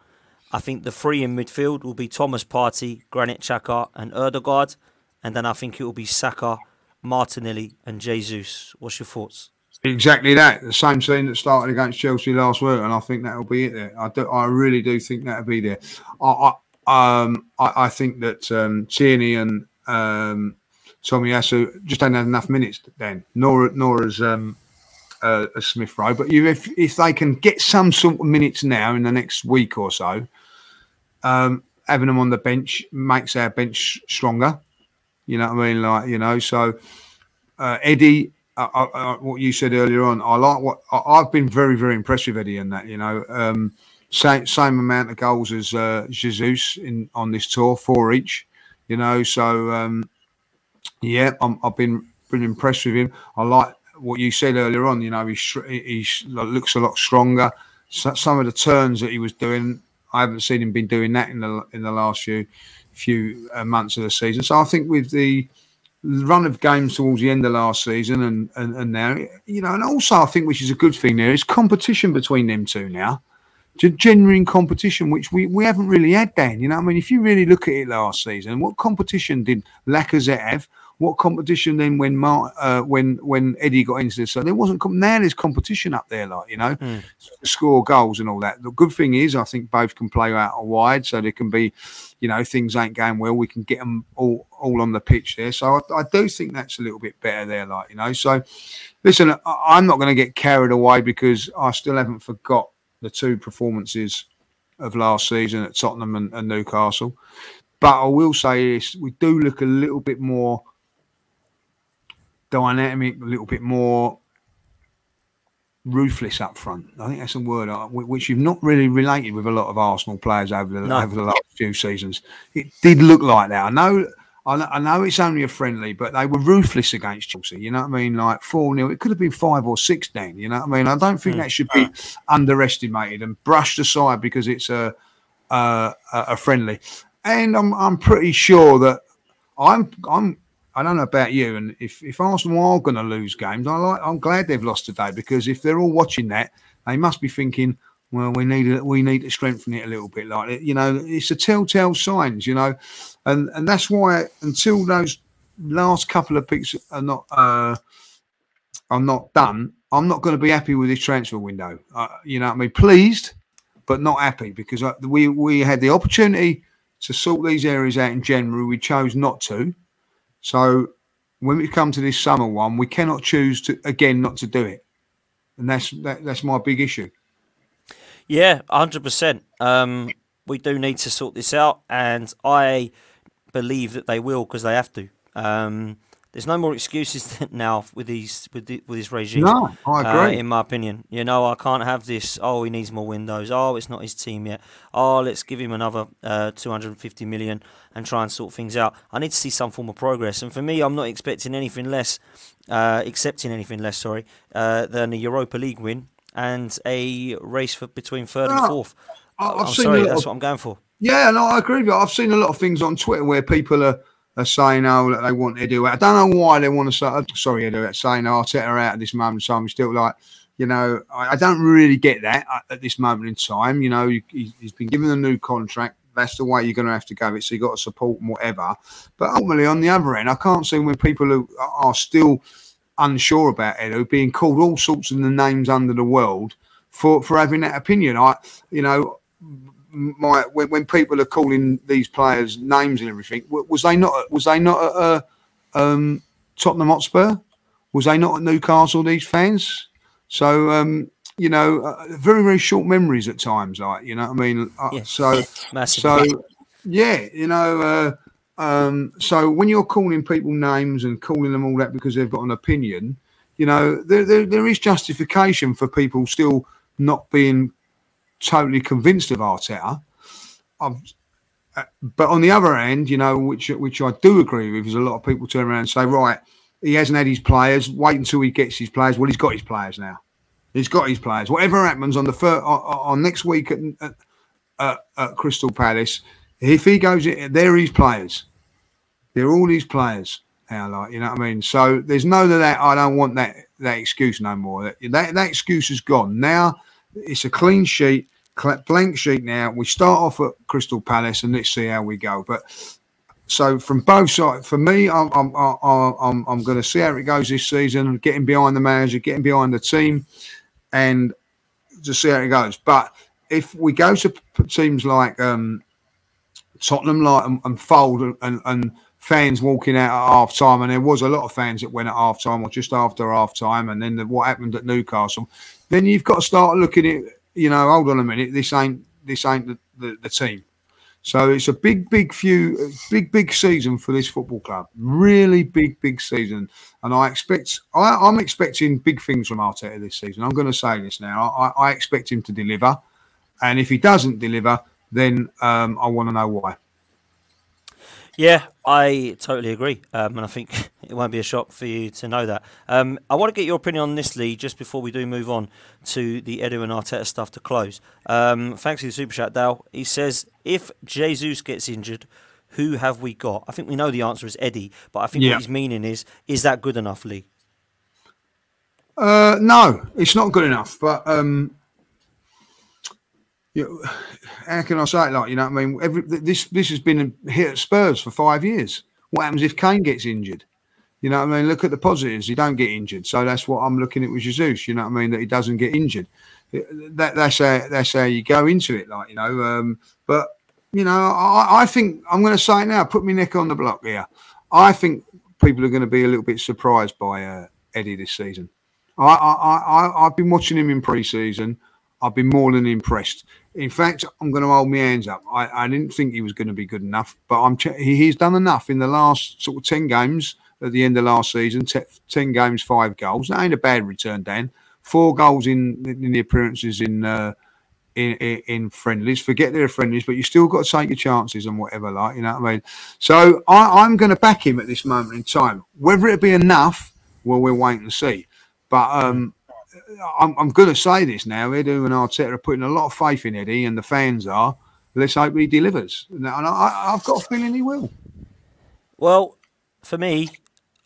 Speaker 1: I think the three in midfield will be Thomas Partey, Granit Xhaka, and Odegaard, and then I think it will be Saka, Martinelli, and Jesus. What's your thoughts?
Speaker 2: Exactly that. The same team that started against Chelsea last week, and I think that will be it there. I do, I really do think that'll be there. I, I, um, I, I think that um, Tierney and um, Tomiyasu just don't have enough minutes then, nor nor um, a Smith Rowe. But if if they can get some sort of minutes now in the next week or so, um, having them on the bench makes our bench stronger. You know what I mean? Like you know, so uh, Eddie. Uh, uh, uh what you said earlier on, I like what I, have been very, very impressed with Eddie in that. You know, um, same same amount of goals as uh, Jesus in on this tour, four each. You know, so um, yeah, i have been been impressed with him. I like what you said earlier on, you know, he he looks a lot stronger. So, some of the turns that he was doing, I haven't seen him been doing that in the in the last few few uh, months of the season. So I think with the run of games towards the end of last season and, and and now, you know, and also I think which is a good thing there is competition between them two now. Genuine competition, which we, we haven't really had, Dan. You know, I mean, if you really look at it last season, what competition did Lacazette have? What competition then when Mark, uh, when when Eddie got into this? So there wasn't now there's competition up there, like you know, mm. score goals and all that. The good thing is, I think both can play out wide, so there can be, you know, things ain't going well, we can get them all all on the pitch there. So I, I do think that's a little bit better there, like you know. So listen, I'm not going to get carried away because I still haven't forgot the two performances of last season at Tottenham and, and Newcastle. But I will say this: we do look a little bit more dynamic, a little bit more ruthless up front. I think that's a word which you've not really related with a lot of Arsenal players over the, no. over the last few seasons. It did look like that. I know. I know it's only a friendly, but they were ruthless against Chelsea. You know what I mean? Like 4 0. It could have been 5 or 6 then. You know what I mean? I don't think mm. that should be underestimated and brushed aside because it's a, a, a friendly. And I'm, I'm pretty sure that I'm I'm I don't know about you, and if, if Arsenal are going to lose games, I like I'm glad they've lost today because if they're all watching that, they must be thinking, well, we need we need to strengthen it a little bit. Like you know, it's a telltale signs, you know, and and that's why until those last couple of picks are not uh, are not done, I'm not going to be happy with this transfer window. Uh, you know, I mean, pleased, but not happy because we we had the opportunity to sort these areas out in January. We chose not to so when we come to this summer one, we cannot choose to again not to do it, and that's that, that's my big issue.
Speaker 1: Yeah, hundred um, percent. We do need to sort this out, and I believe that they will because they have to. Um, there's no more excuses [laughs] now with these with the, with this regime.
Speaker 2: No, I uh, agree.
Speaker 1: Uh, in my opinion, you know, I can't have this. Oh, he needs more windows. Oh, it's not his team yet. Oh, let's give him another uh, 250 million and try and sort things out. I need to see some form of progress. And for me, I'm not expecting anything less, uh, accepting anything less. Sorry, uh, than a Europa League win and a race for between third and fourth. I, am sorry, that's of, what I'm going for.
Speaker 2: Yeah, no, I agree with you. I've seen a lot of things on Twitter where people are are saying, oh, that they want to do it. I don't know why they want to say, uh, sorry, do it, saying oh, her out at this moment in time. I'm still like, you know, I, I, don't really get that at this moment in time. You know, he, has been given a new contract. That's the way you're going to have to go. It so you got to support and whatever. But ultimately, on the other end, I can't see when people who are still unsure about Edu being called all sorts of the names under the world for for having that opinion. I, you know, my when, when, people are calling these players names and everything, was they not was they not at uh, um, Tottenham Hotspur? Was they not at Newcastle? These fans. So um, you know, uh, very very short memories at times. Like you know, I mean, uh, yeah. so [laughs] so yeah, you know. Uh, um, so when you're calling people names and calling them all that because they've got an opinion, you know, there, there, there is justification for people still not being totally convinced of Arteta. Uh, but on the other end, you know, which which I do agree with, is a lot of people turn around and say, right, he hasn't had his players. Wait until he gets his players. Well, he's got his players now. He's got his players. Whatever happens on the first, on, next week at, at, at, Crystal Palace, if he goes, in, they're his players. They're all his players now. Like you know what I mean. So there's no that I don't want that that excuse no more. That that, that excuse is gone. Now it's a clean sheet blank sheet now. We start off at Crystal Palace and let's see how we go. But so from both sides, for me, I'm I'm I'm I'm, going to see how it goes this season. Getting behind the manager, getting behind the team, and just see how it goes. But if we go to teams like um, Tottenham, like and, and fold and, and fans walking out at half time, and there was a lot of fans that went at half time or just after half time, and then the, what happened at Newcastle, then you've got to start looking at you know, hold on a minute, this ain't this ain't the, the, the team. So it's a big, big few, big, big season for this football club. Really big, big season, and I expect, I, am expecting big things from Arteta this season. I'm going to say this now. I, I expect him to deliver, and if he doesn't deliver, then um, I want to know why.
Speaker 1: Yeah, I totally agree, um, and I think it won't be a shock for you to know that. Um, I want to get your opinion on this, Lee, just before we do move on to the Edu and Arteta stuff to close. Um, thanks for the super chat, Dale. He says, if Jesus gets injured, who have we got? I think we know the answer is Eddie, but I think yeah. what he's meaning is, is that good enough, Lee?
Speaker 2: Uh, no, it's not good enough. But um, you know, how can I say it like you know? I mean, every, this this has been here at Spurs for five years. What happens if Kane gets injured? You know, I mean, look at the positives. He don't get injured, so that's what I'm looking at with Jesus. You know, I mean, that he doesn't get injured. That that's how that's how you go into it, like you know. Um, but you know, I, I think I'm going to say it now. Put me neck on the block here. I think people are going to be a little bit surprised by uh, Eddie this season. I, I, I, I've been watching him in pre-season. I've been more than impressed. In fact, I'm going to hold my hands up. I, I didn't think he was going to be good enough, but I'm he's done enough in the last sort of ten games at the end of last season. Ten games, five goals. That ain't a bad return, Dan. four goals in in the appearances in. Uh, in, in, in friendlies, forget their friendlies, but you still got to take your chances and whatever, like you know what I mean. So I, I'm going to back him at this moment in time. Whether it be enough, well, we'll wait and see. But um, I'm, I'm going to say this now. Edu and Arteta are putting a lot of faith in Eddie, and the fans are. Let's hope he delivers. And I, I've got a feeling he will.
Speaker 1: Well, for me,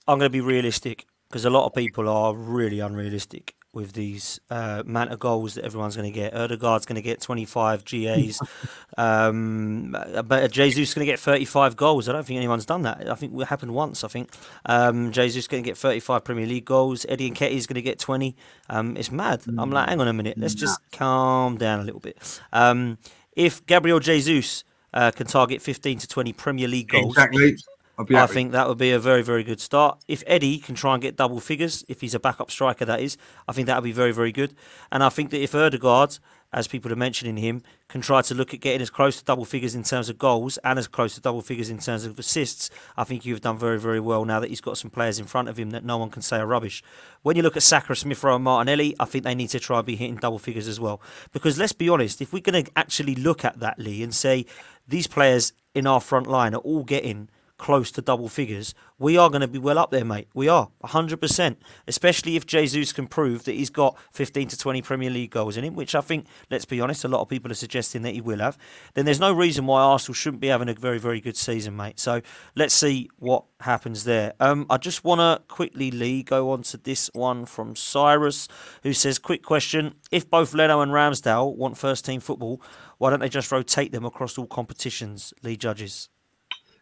Speaker 1: I'm going to be realistic because a lot of people are really unrealistic with these uh, amount of goals that everyone's going to get. Odegaard's going to get 25 GAs, [laughs] um, but Jesus is going to get 35 goals. I don't think anyone's done that. I think it happened once. I think um, Jesus going to get 35 Premier League goals. Eddie Nketiah is going to get 20. Um, it's mad. I'm like, hang on a minute. Let's just calm down a little bit. Um, if Gabriel Jesus uh, can target 15 to 20 Premier League goals,
Speaker 2: exactly.
Speaker 1: I think that would be a very, very good start. If Eddie can try and get double figures, if he's a backup striker, that is, I think that would be very, very good. And I think that if Odegaard, as people are mentioning him, can try to look at getting as close to double figures in terms of goals and as close to double figures in terms of assists, I think you've done very, very well now that he's got some players in front of him that no one can say are rubbish. When you look at Saka, Smith Rowe, and Martinelli, I think they need to try and be hitting double figures as well. Because let's be honest, if we're going to actually look at that, Lee, and say these players in our front line are all getting close to double figures, we are going to be well up there, mate. We are 100%, especially if Jesus can prove that he's got 15 to 20 Premier League goals in him, which I think, let's be honest, a lot of people are suggesting that he will have. Then there's no reason why Arsenal shouldn't be having a very, very good season, mate. So let's see what happens there. Um, I just want to quickly, Lee, go on to this one from Cyrus, who says, quick question. If both Leno and Ramsdale want first team football, why don't they just rotate them across all competitions, Lee Judges?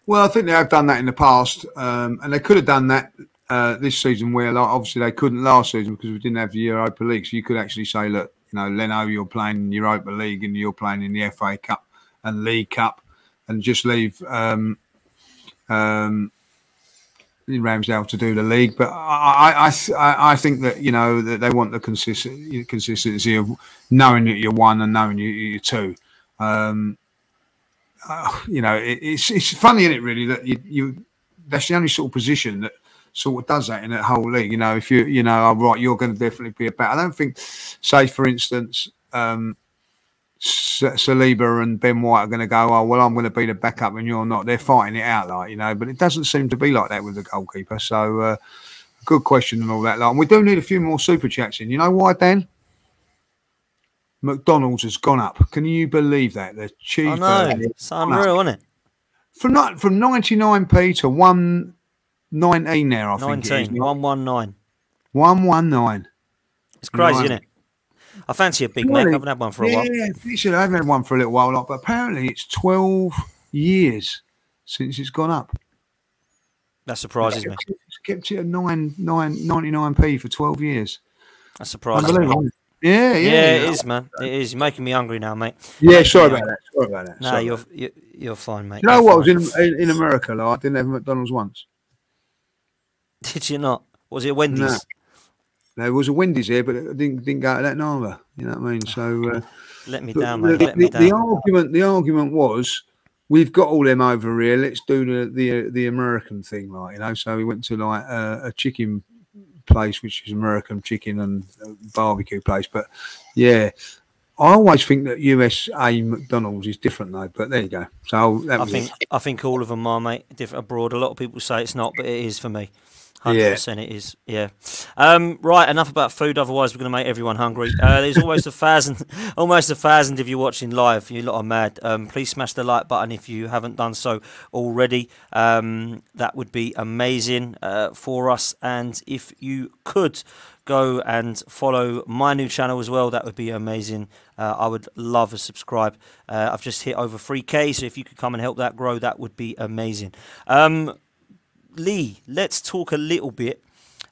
Speaker 2: Well, I think they have done that in the past, um, and they could have done that uh, this season. Where like, obviously they couldn't last season because we didn't have the Europa League. So you could actually say, look, you know, Leno, you're playing in Europa League and you're playing in the FA Cup and League Cup, and just leave um, um, Ramsdale to do the league. But I, I, I, think that you know that they want the consistency of knowing that you're one and knowing you, are two. Um, uh, you know, it, it's it's funny, isn't it? Really, that you, you that's the only sort of position that sort of does that in that whole league. You know, if you you know, oh, right, you're going to definitely be a back. I don't think, say for instance, um, Saliba and Ben White are going to go. Oh well, I'm going to be the backup and you're not. They're fighting it out, like you know. But it doesn't seem to be like that with the goalkeeper. So, uh, good question and all that. Like, and we do need a few more super chats in. You know why, Dan? McDonald's has gone up. Can you believe that? The cheeseburger.
Speaker 1: I know. It's unreal, isn't it?
Speaker 2: From not from ninety nine p to one nineteen there. I 19, think it is.
Speaker 1: one one nine.
Speaker 2: One one nine.
Speaker 1: It's crazy, Nine. isn't it? I fancy a Big Mac. I haven't had one for a
Speaker 2: yeah,
Speaker 1: while.
Speaker 2: Yeah, I haven't had one for a little while, like, but apparently it's twelve years since it's gone up.
Speaker 1: That surprises me.
Speaker 2: It's kept it at nine nine ninety nine p for twelve years.
Speaker 1: That surprises me.
Speaker 2: Yeah, yeah,
Speaker 1: yeah, it is, man. It is. You're making me hungry now, mate.
Speaker 2: Yeah, sorry about that. Sorry about that.
Speaker 1: No,
Speaker 2: sorry
Speaker 1: you're, you're you're fine, mate.
Speaker 2: You know what? I was in, in America. Like, I didn't have a McDonald's once. [laughs]
Speaker 1: Did you not? Was it Wendy's? No.
Speaker 2: There was a Wendy's here, but it didn't didn't go to that neither. You know what I mean? So uh,
Speaker 1: let me down, mate.
Speaker 2: The,
Speaker 1: let me down.
Speaker 2: the argument the argument was we've got all them over here. Let's do the the, the American thing, like you know. So we went to like uh, a chicken place, which is American chicken and uh, barbecue place. But yeah, I always think that USA McDonald's is different though. But there you go. So
Speaker 1: I think it. I think all of them are mate different abroad. A lot of people say it's not, but it is for me. Hundred percent, it is. Yeah. Um, right. Enough about food. Otherwise, we're going to make everyone hungry. Uh, there's almost a thousand, [laughs] almost a thousand if you're watching live. You lot are mad. Um, please smash the like button if you haven't done so already. Um, that would be amazing uh, for us. And if you could go and follow my new channel as well, that would be amazing. Uh, I would love a subscribe. Uh, I've just hit over 3k, so if you could come and help that grow, that would be amazing. Um, Lee, let's talk a little bit.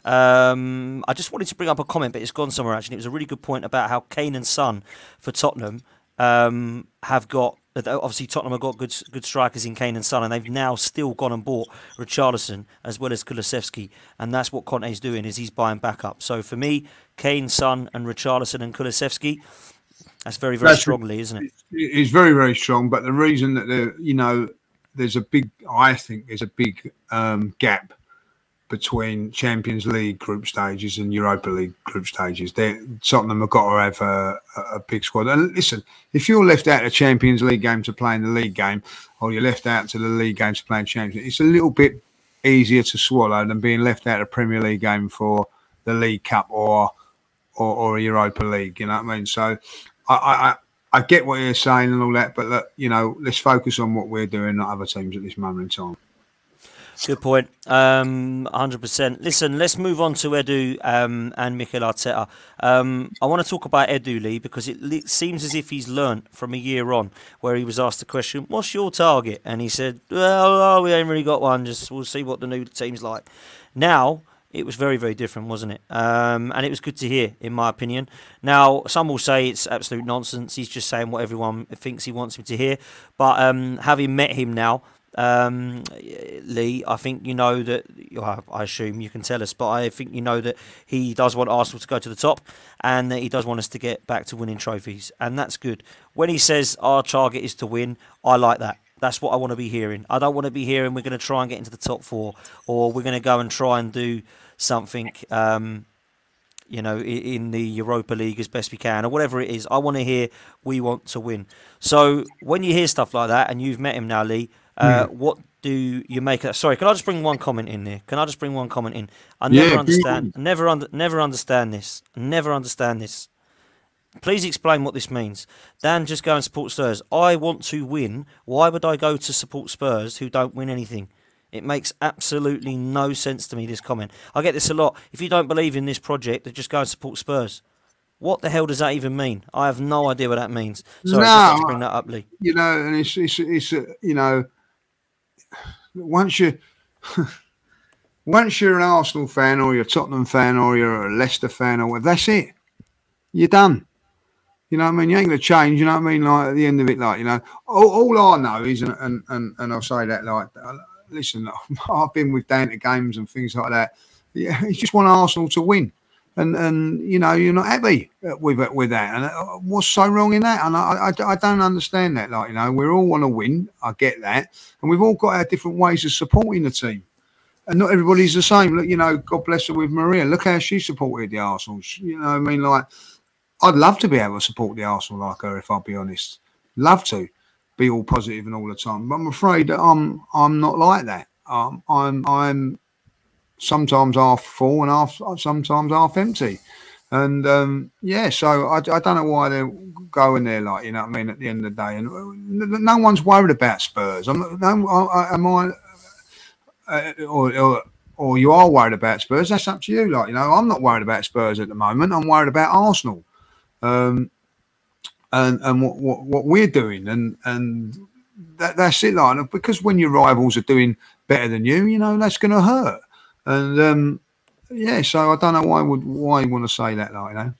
Speaker 1: Um, I just wanted to bring up a comment, but it's gone somewhere actually. It was a really good point about how Kane and Son for Tottenham um, have got. Obviously, Tottenham have got good good strikers in Kane and Son, and they've now still gone and bought Richarlison as well as Kulusevski, and that's what Conte's doing is he's buying back up. So for me, Kane, Son, and Richarlison and Kulusevski, that's very very that's, strongly, isn't it?
Speaker 2: It's very very strong, but the reason that the you know there's a big, I think there's a big um, gap between Champions League group stages and Europa League group stages. They're, Tottenham have got to have a, a, big squad. And listen, if you're left out of Champions League game to play in the league game, or you're left out to the league game to play in Champions, it's a little bit easier to swallow than being left out of Premier League game for the League Cup or or, or a Europa League. You know what I mean? So I, I I get what you're saying and all that, but look, you know, let's focus on what we're doing, not other teams at this moment in time.
Speaker 1: Good point. Um, 100%. Listen, let's move on to Edu um, and Mikel Arteta. Um, I want to talk about Edu Lee because it le- seems as if he's learnt from a year on where he was asked the question, What's your target? And he said, Well, oh, we ain't really got one. Just we'll see what the new team's like. Now, it was very, very different, wasn't it? Um, and it was good to hear, in my opinion. Now, some will say it's absolute nonsense. He's just saying what everyone thinks he wants him to hear. But um, having met him now, um, Lee, I think you know that. I assume you can tell us, but I think you know that he does want Arsenal to go to the top, and that he does want us to get back to winning trophies, and that's good. When he says our target is to win, I like that. That's what I want to be hearing. I don't want to be hearing we're going to try and get into the top four, or we're going to go and try and do something. Um, you know, in the Europa League as best we can, or whatever it is. I want to hear we want to win. So when you hear stuff like that, and you've met him now, Lee, uh, mm. What do you make of that? Sorry, can I just bring one comment in there? Can I just bring one comment in? I never yeah, understand. Never under, never understand this. Never understand this. Please explain what this means. Dan, just go and support Spurs. I want to win. Why would I go to support Spurs who don't win anything? It makes absolutely no sense to me, this comment. I get this a lot. If you don't believe in this project, then just go and support Spurs. What the hell does that even mean? I have no idea what that means. Sorry, no, just to bring that up, Lee.
Speaker 2: You know, and it's, it's, it's uh, you know, once you [laughs] once you're an Arsenal fan or you're a Tottenham fan or you're a Leicester fan or whatever, that's it. You're done. You know what I mean? You ain't gonna change. You know what I mean? Like at the end of it, like you know, all, all I know is, and and and I'll say that like, listen, [laughs] I've been with Dan to games and things like that. Yeah, [laughs] he just want Arsenal to win. And and you know you're not happy with with that. And uh, what's so wrong in that? And I, I, I don't understand that. Like you know we all want to win. I get that. And we've all got our different ways of supporting the team. And not everybody's the same. Look you know God bless her with Maria. Look how she supported the Arsenal. You know I mean like I'd love to be able to support the Arsenal like her if I'll be honest. Love to be all positive and all the time but I'm afraid that I'm I'm not like that um, I'm I'm sometimes half full and half sometimes half empty. And um, yeah, so I, I, don't know why they're going there, like you know what I mean. At the end of the day, and uh, no one's worried about Spurs. I'm no, I, am I, uh, or, or, or you are worried about Spurs. That's up to you. Like you know, I'm not worried about Spurs at the moment. I'm worried about Arsenal, um, and and what, what, what we're doing, and and that, that's it. Like because when your rivals are doing better than you, you know that's going to hurt. And um, yeah, so I don't know why would why you want to say that, like you know.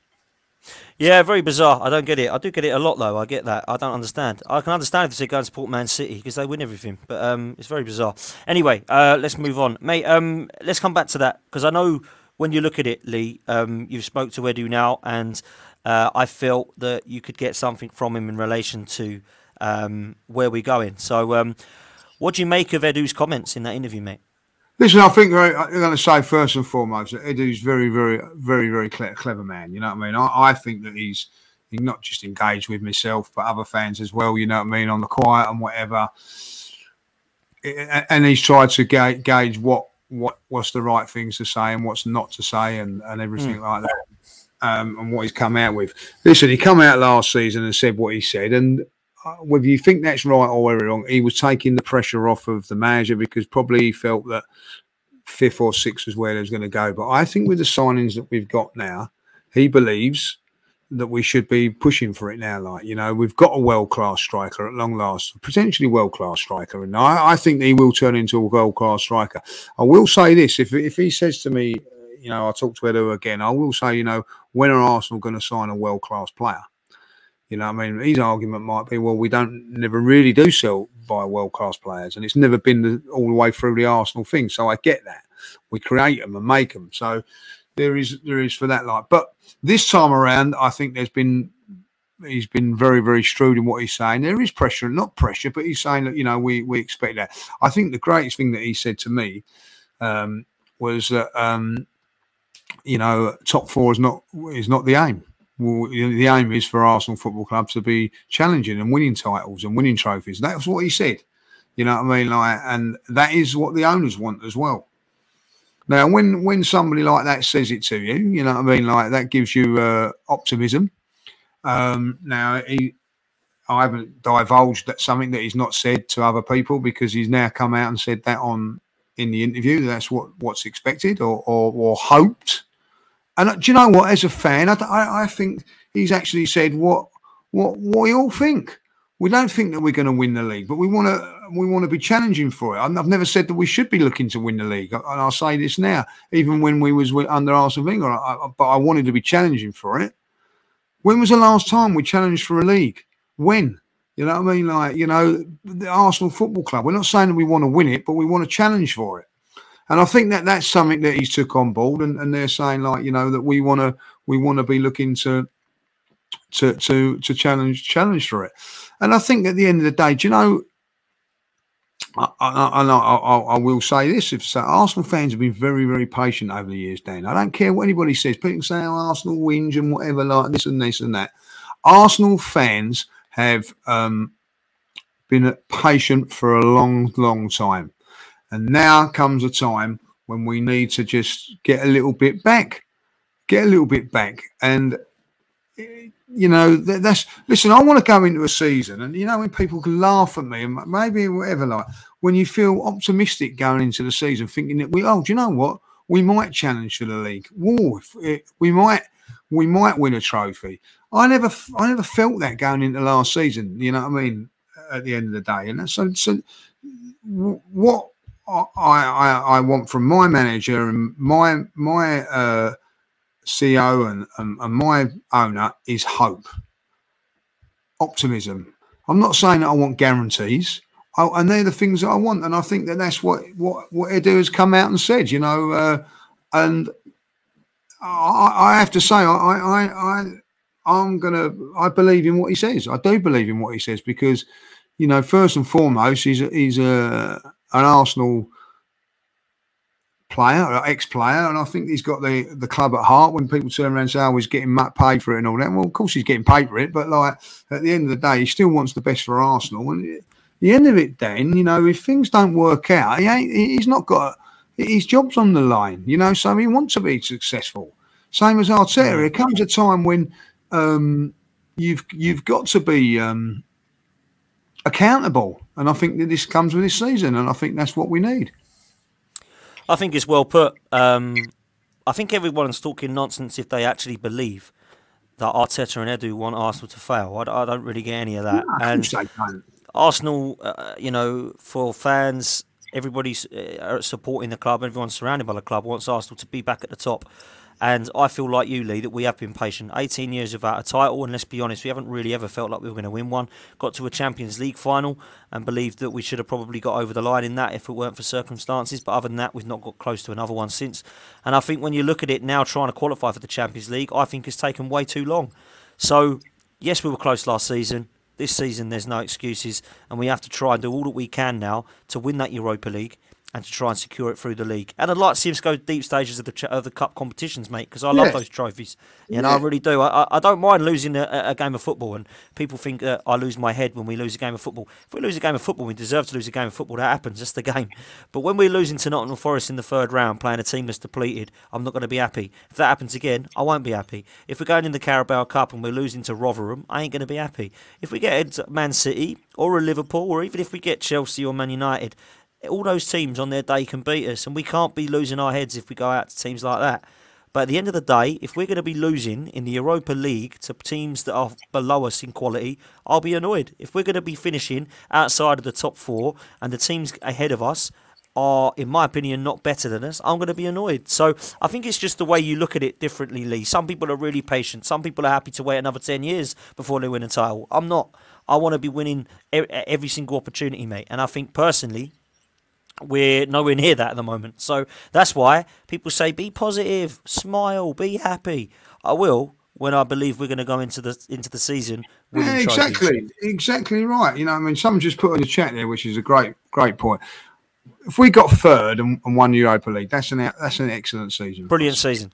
Speaker 1: Yeah, very bizarre. I don't get it. I do get it a lot, though. I get that. I don't understand. I can understand if they go and support Man City because they win everything, but um, it's very bizarre. Anyway, uh, let's move on, mate. Um, let's come back to that because I know when you look at it, Lee, um, you've spoke to Edu now, and uh, I felt that you could get something from him in relation to um, where we're going. So, um, what do you make of Edu's comments in that interview, mate?
Speaker 2: Listen, I think I'm going to say first and foremost that Edu's very, very, very, very clever, clever man. You know what I mean? I, I think that he's he's not just engaged with myself, but other fans as well. You know what I mean? On the quiet and whatever, and he's tried to gauge, gauge what what what's the right things to say and what's not to say, and and everything mm. like that. Um, and what he's come out with. Listen, he come out last season and said what he said, and uh, whether you think that's right or wrong, he was taking the pressure off of the manager because probably he felt that fifth or sixth was where he was going to go. But I think with the signings that we've got now, he believes that we should be pushing for it now. Like, you know, we've got a world class striker at long last, potentially world class striker. And I, I, think he will turn into a world class striker. I will say this if, if he says to me, you know, I'll talk to Edu again, I will say, you know, when are Arsenal going to sign a world class player? You know, I mean, his argument might be, well, we don't never really do sell by world class players, and it's never been the, all the way through the Arsenal thing. So I get that. We create them and make them. So there is there is for that like. But this time around, I think there's been he's been very very shrewd in what he's saying. There is pressure, not pressure, but he's saying that you know we we expect that. I think the greatest thing that he said to me. Um, was that um, you know top four is not is not the aim. The aim is for Arsenal Football Club to be challenging and winning titles and winning trophies. That's what he said. You know what I mean? Like, and that is what the owners want as well. Now, when when somebody like that says it to you, you know what I mean? Like that gives you uh, optimism. Um, now, he, I haven't divulged that something that he's not said to other people because he's now come out and said that on in the interview. That's what what's expected or or, or hoped. And uh, do you know what? As a fan, I, I, I think he's actually said what what what we all think. We don't think that we're going to win the league, but we want to we want to be challenging for it. I've never said that we should be looking to win the league, and I'll say this now. Even when we was under Arsene Wenger, I, but I wanted to be challenging for it. When was the last time we challenged for a league? When? You know what I mean? Like, you know, the Arsenal Football Club. We're not saying that we want to win it, but we want to challenge for it. And I think that that's something that he's took on board, and, and they're saying like, you know, that we want to we want to be looking to to to to challenge challenge for it. And I think at the end of the day, do you know? I, I, I, I, will say this: if so, Arsenal fans have been very, very patient over the years, Dan. I don't care what anybody says. People say oh, Arsenal whinge and whatever, like this and this and that. Arsenal fans have um, been patient for a long, long time. And now comes a time when we need to just get a little bit back, get a little bit back. And, you know, that's, listen, I want to go into a season and, you know, when people can laugh at me and maybe whatever, like when you feel optimistic going into the season, thinking that we, oh, do you know what? We might challenge for the league. Whoa, we might, we might win a trophy. I never, I never felt that going into last season. You know what I mean? At the end of the day, and so, so what I, I, I want from my manager and my my uh, CEO and, and, and my owner is hope, optimism. I'm not saying that I want guarantees. I, and they're the things that I want, and I think that that's what what what Edu has come out and said, you know, uh, and I, I, have to say, I, I, I, I'm gonna. I believe in what he says. I do believe in what he says because, you know, first and foremost, he's a, he's a an Arsenal player, ex-player, and I think he's got the the club at heart. When people turn around and say, "Oh, he's getting paid for it and all that," well, of course he's getting paid for it, but like at the end of the day, he still wants the best for Arsenal. And at the end of it, then you know, if things don't work out, he ain't, he's not got his job's on the line. You know, so he wants to be successful. Same as Arteta. There comes a time when um, you've you've got to be um, accountable, and I think that this comes with this season, and I think that's what we need.
Speaker 1: I think it's well put. Um, I think everyone's talking nonsense if they actually believe that Arteta and Edu want Arsenal to fail. I, I don't really get any of that.
Speaker 2: No, and
Speaker 1: Arsenal, uh, you know, for fans, everybody's uh, supporting the club, everyone's surrounded by the club, wants Arsenal to be back at the top. And I feel like you, Lee, that we have been patient. 18 years without a title, and let's be honest, we haven't really ever felt like we were going to win one. Got to a Champions League final and believed that we should have probably got over the line in that if it weren't for circumstances. But other than that, we've not got close to another one since. And I think when you look at it now, trying to qualify for the Champions League, I think it's taken way too long. So, yes, we were close last season. This season, there's no excuses, and we have to try and do all that we can now to win that Europa League and to try and secure it through the league. And I'd like to see us go deep stages of the of the cup competitions, mate, because I love those trophies. You know, yeah. I really do. I, I don't mind losing a, a, game of football, and people think that I lose my head when we lose a game of football. If we lose a game of football, we deserve to lose a game of football. That happens. That's the game. But when we're losing to Nottingham Forest in the third round, playing a team that's depleted, I'm not going to be happy. If that happens again, I won't be happy. If we're going in the Carabao Cup and we're losing to Rotherham, I ain't going to be happy. If we get into Man City or a Liverpool, or even if we get Chelsea or Man United, all those teams on their day can beat us, and we can't be losing our heads if we go out to teams like that. But at the end of the day, if we're going to be losing in the Europa League to teams that are below us in quality, I'll be annoyed. If we're going to be finishing outside of the top four and the teams ahead of us are, in my opinion, not better than us, I'm going to be annoyed. So I think it's just the way you look at it differently, Lee. Some people are really patient. Some people are happy to wait another 10 years before they win a title. I'm not. I want to be winning every single opportunity, mate. And I think personally, we're nowhere near that at the moment. So that's why people say be positive, smile, be happy. I will when I believe we're going to go into the into the season.
Speaker 2: Yeah, exactly, trophies. exactly right. You know, I mean, someone just put in the chat there, which is a great great point. if we got third and, and won Europa League, that's an that's an excellent season.
Speaker 1: Brilliant season.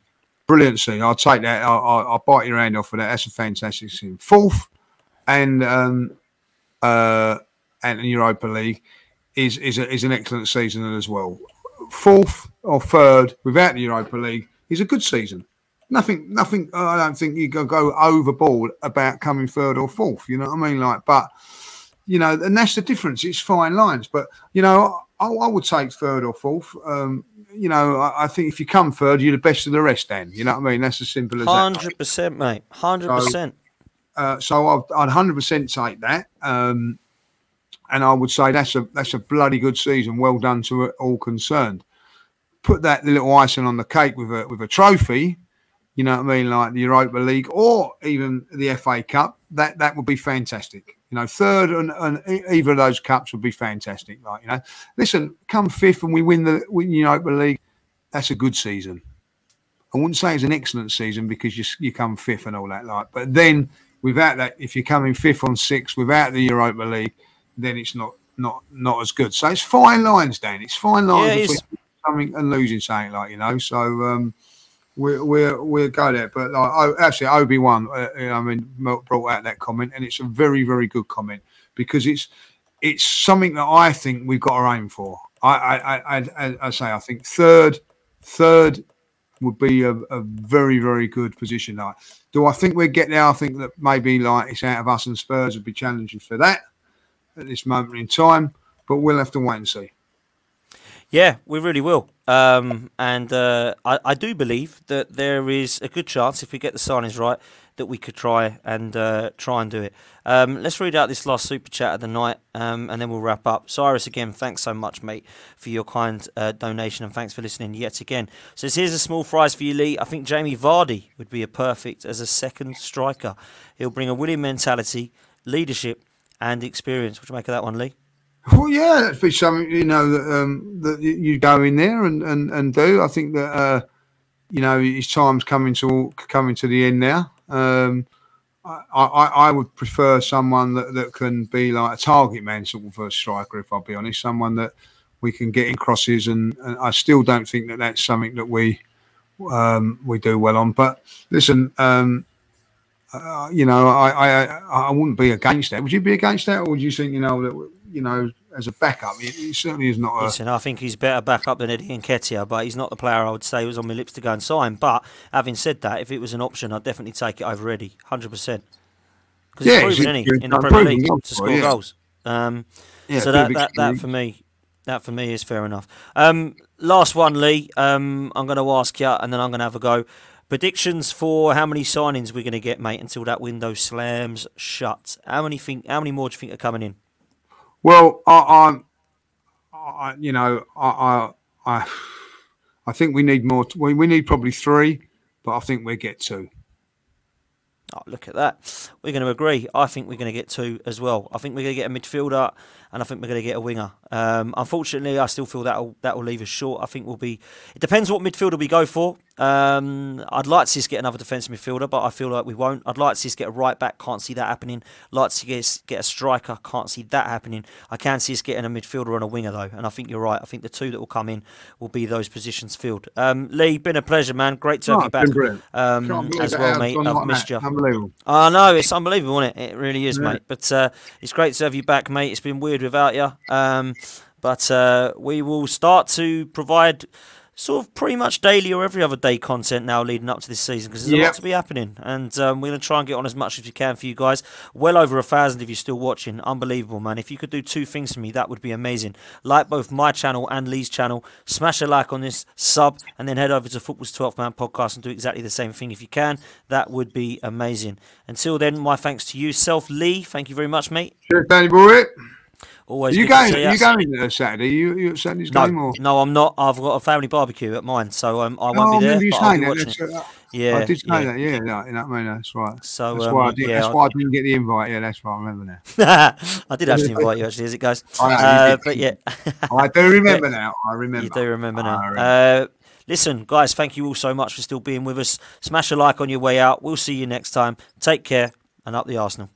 Speaker 2: Brilliant season. I'll take that. I'll, I'll, I'll bite your hand off for that. That's a fantastic season. Fourth and um, uh, and Europa League is is, a, is an excellent season as well. Fourth or third without the Europa League is a good season. Nothing, nothing. I don't think you can go overboard about coming third or fourth. You know what I mean? Like, but you know, and that's the difference. It's fine lines, but you know, I, I would take third or fourth. Um, you know, I, I, think if you come third, you're the best of the rest. Then you know what I mean? That's as simple as 100%,
Speaker 1: that. Hundred percent, mate. Hundred so, percent.
Speaker 2: Uh, so I'd, I'd 100% take that. Um, and I would say that's a that's a bloody good season. Well done to all concerned. Put that little icing on the cake with a with a trophy, you know what I mean, like the Europa League or even the FA Cup. That that would be fantastic. You know, third and, and either of those cups would be fantastic. Like you know, listen, come fifth and we win the win Europa League, that's a good season. I wouldn't say it's an excellent season because you you come fifth and all that. Like, but then Without that, if you're coming fifth on six without the Europa League, then it's not not not as good. So it's fine lines, Dan. It's fine lines yeah, between something and losing something, like you know. So um, we're we're we'll go there. But like, oh, actually, Obi Wan, uh, I mean, brought out that comment, and it's a very very good comment because it's it's something that I think we've got to aim for. I I, I, I, I say I think third third would be a, a very very good position. Like do I think we'll get there? I think that maybe like it's out of us and Spurs would be challenging for that at this moment in time, but we'll have to wait and see.
Speaker 1: Yeah, we really will. Um, and uh, I, I, do believe that there is a good chance, if we get the signings right, that we could try and uh, try and do it. Um, let's read out this last super chat of the night, um, and then we'll wrap up. Cyrus, again, thanks so much, mate, for your kind uh, donation, and thanks for listening yet again. So here's a small prize for you, Lee. I think Jamie Vardy would be a perfect as a second striker. He'll bring a winning mentality, leadership, and experience. What do you make of that one, Lee?
Speaker 2: Well, yeah, that'd be something you know that um, that you go in there and, and, and do. I think that uh, you know his time's coming to coming to the end now. Um, I, I, I would prefer someone that, that can be like a target man sort of a striker. If I'll be honest, someone that we can get in crosses, and, and I still don't think that that's something that we um, we do well on. But listen, um, uh, you know, I, I I wouldn't be against that. Would you be against that, or would you think you know that you know as a backup. He, certainly is not. A...
Speaker 1: Listen, I think he's better backup than Eddie Nketiah, but he's not the player I would say was on my lips to go and sign. But having said that, if it was an option, I'd definitely take it over Eddie, hundred percent. Because yeah, he's proven, he's, in the Premier League to score yeah. goals. Um, yeah, so that, that, that for me, that for me is fair enough. Um, last one, Lee. Um, I'm going to ask you, and then I'm going to have a go. Predictions for how many signings we're going to get, mate, until that window slams shut. How many think? How many more do you think are coming in?
Speaker 2: Well, I, I, I you know, I, I, I think we need more. We, we need probably three, but I think we get two.
Speaker 1: Oh, look at that. We're going to agree. I think we're going to get two as well. I think we're going to get a midfielder and I think we're going to get a winger. Um, unfortunately, I still feel that that will leave us short. I think we'll be. It depends what midfielder we go for. Um, I'd like to see us get another defensive midfielder, but I feel like we won't. I'd like to see us get a right back. Can't see that happening. I'd like to see us get a striker. Can't see that happening. I can see us getting a midfielder and a winger though, and I think you're right. I think the two that will come in will be those positions filled. Um, Lee, been a pleasure, man. Great to have oh, you back um, as well, mate. I've missed you.
Speaker 2: Unbelievable.
Speaker 1: I know it's unbelievable, isn't it? It really is, yeah. mate. But uh, it's great to have you back, mate. It's been weird without you. Um, but uh, we will start to provide sort of pretty much daily or every other day content now leading up to this season because there's yep. a lot to be happening. And um, we're going to try and get on as much as we can for you guys. Well over a thousand if you're still watching. Unbelievable man. If you could do two things for me that would be amazing. Like both my channel and lee's channel. Smash a like on this sub and then head over to football's 12th man podcast and do exactly the same thing if you can. That would be amazing. Until then my thanks to you. Self lee thank you very much mate.
Speaker 2: Cheers, Danny boy
Speaker 1: Always
Speaker 2: you going? You going to Saturday? You you at Saturday's
Speaker 1: no,
Speaker 2: game or?
Speaker 1: No, I'm not. I've got a family barbecue at mine, so um, I won't oh, be there. You but I'll be watching it. Uh, yeah,
Speaker 2: I did say
Speaker 1: yeah.
Speaker 2: that. Yeah, no, you know what I mean. That's right. So that's um, why I did. Yeah, that's why I didn't get the invite. Yeah, that's right. I remember
Speaker 1: now. [laughs] I did actually invite you, actually, as it goes. I know, uh, but yeah,
Speaker 2: I [laughs] do remember now. I remember.
Speaker 1: You do remember now. Remember. Uh, listen, guys, thank you all so much for still being with us. Smash a like on your way out. We'll see you next time. Take care and up the Arsenal.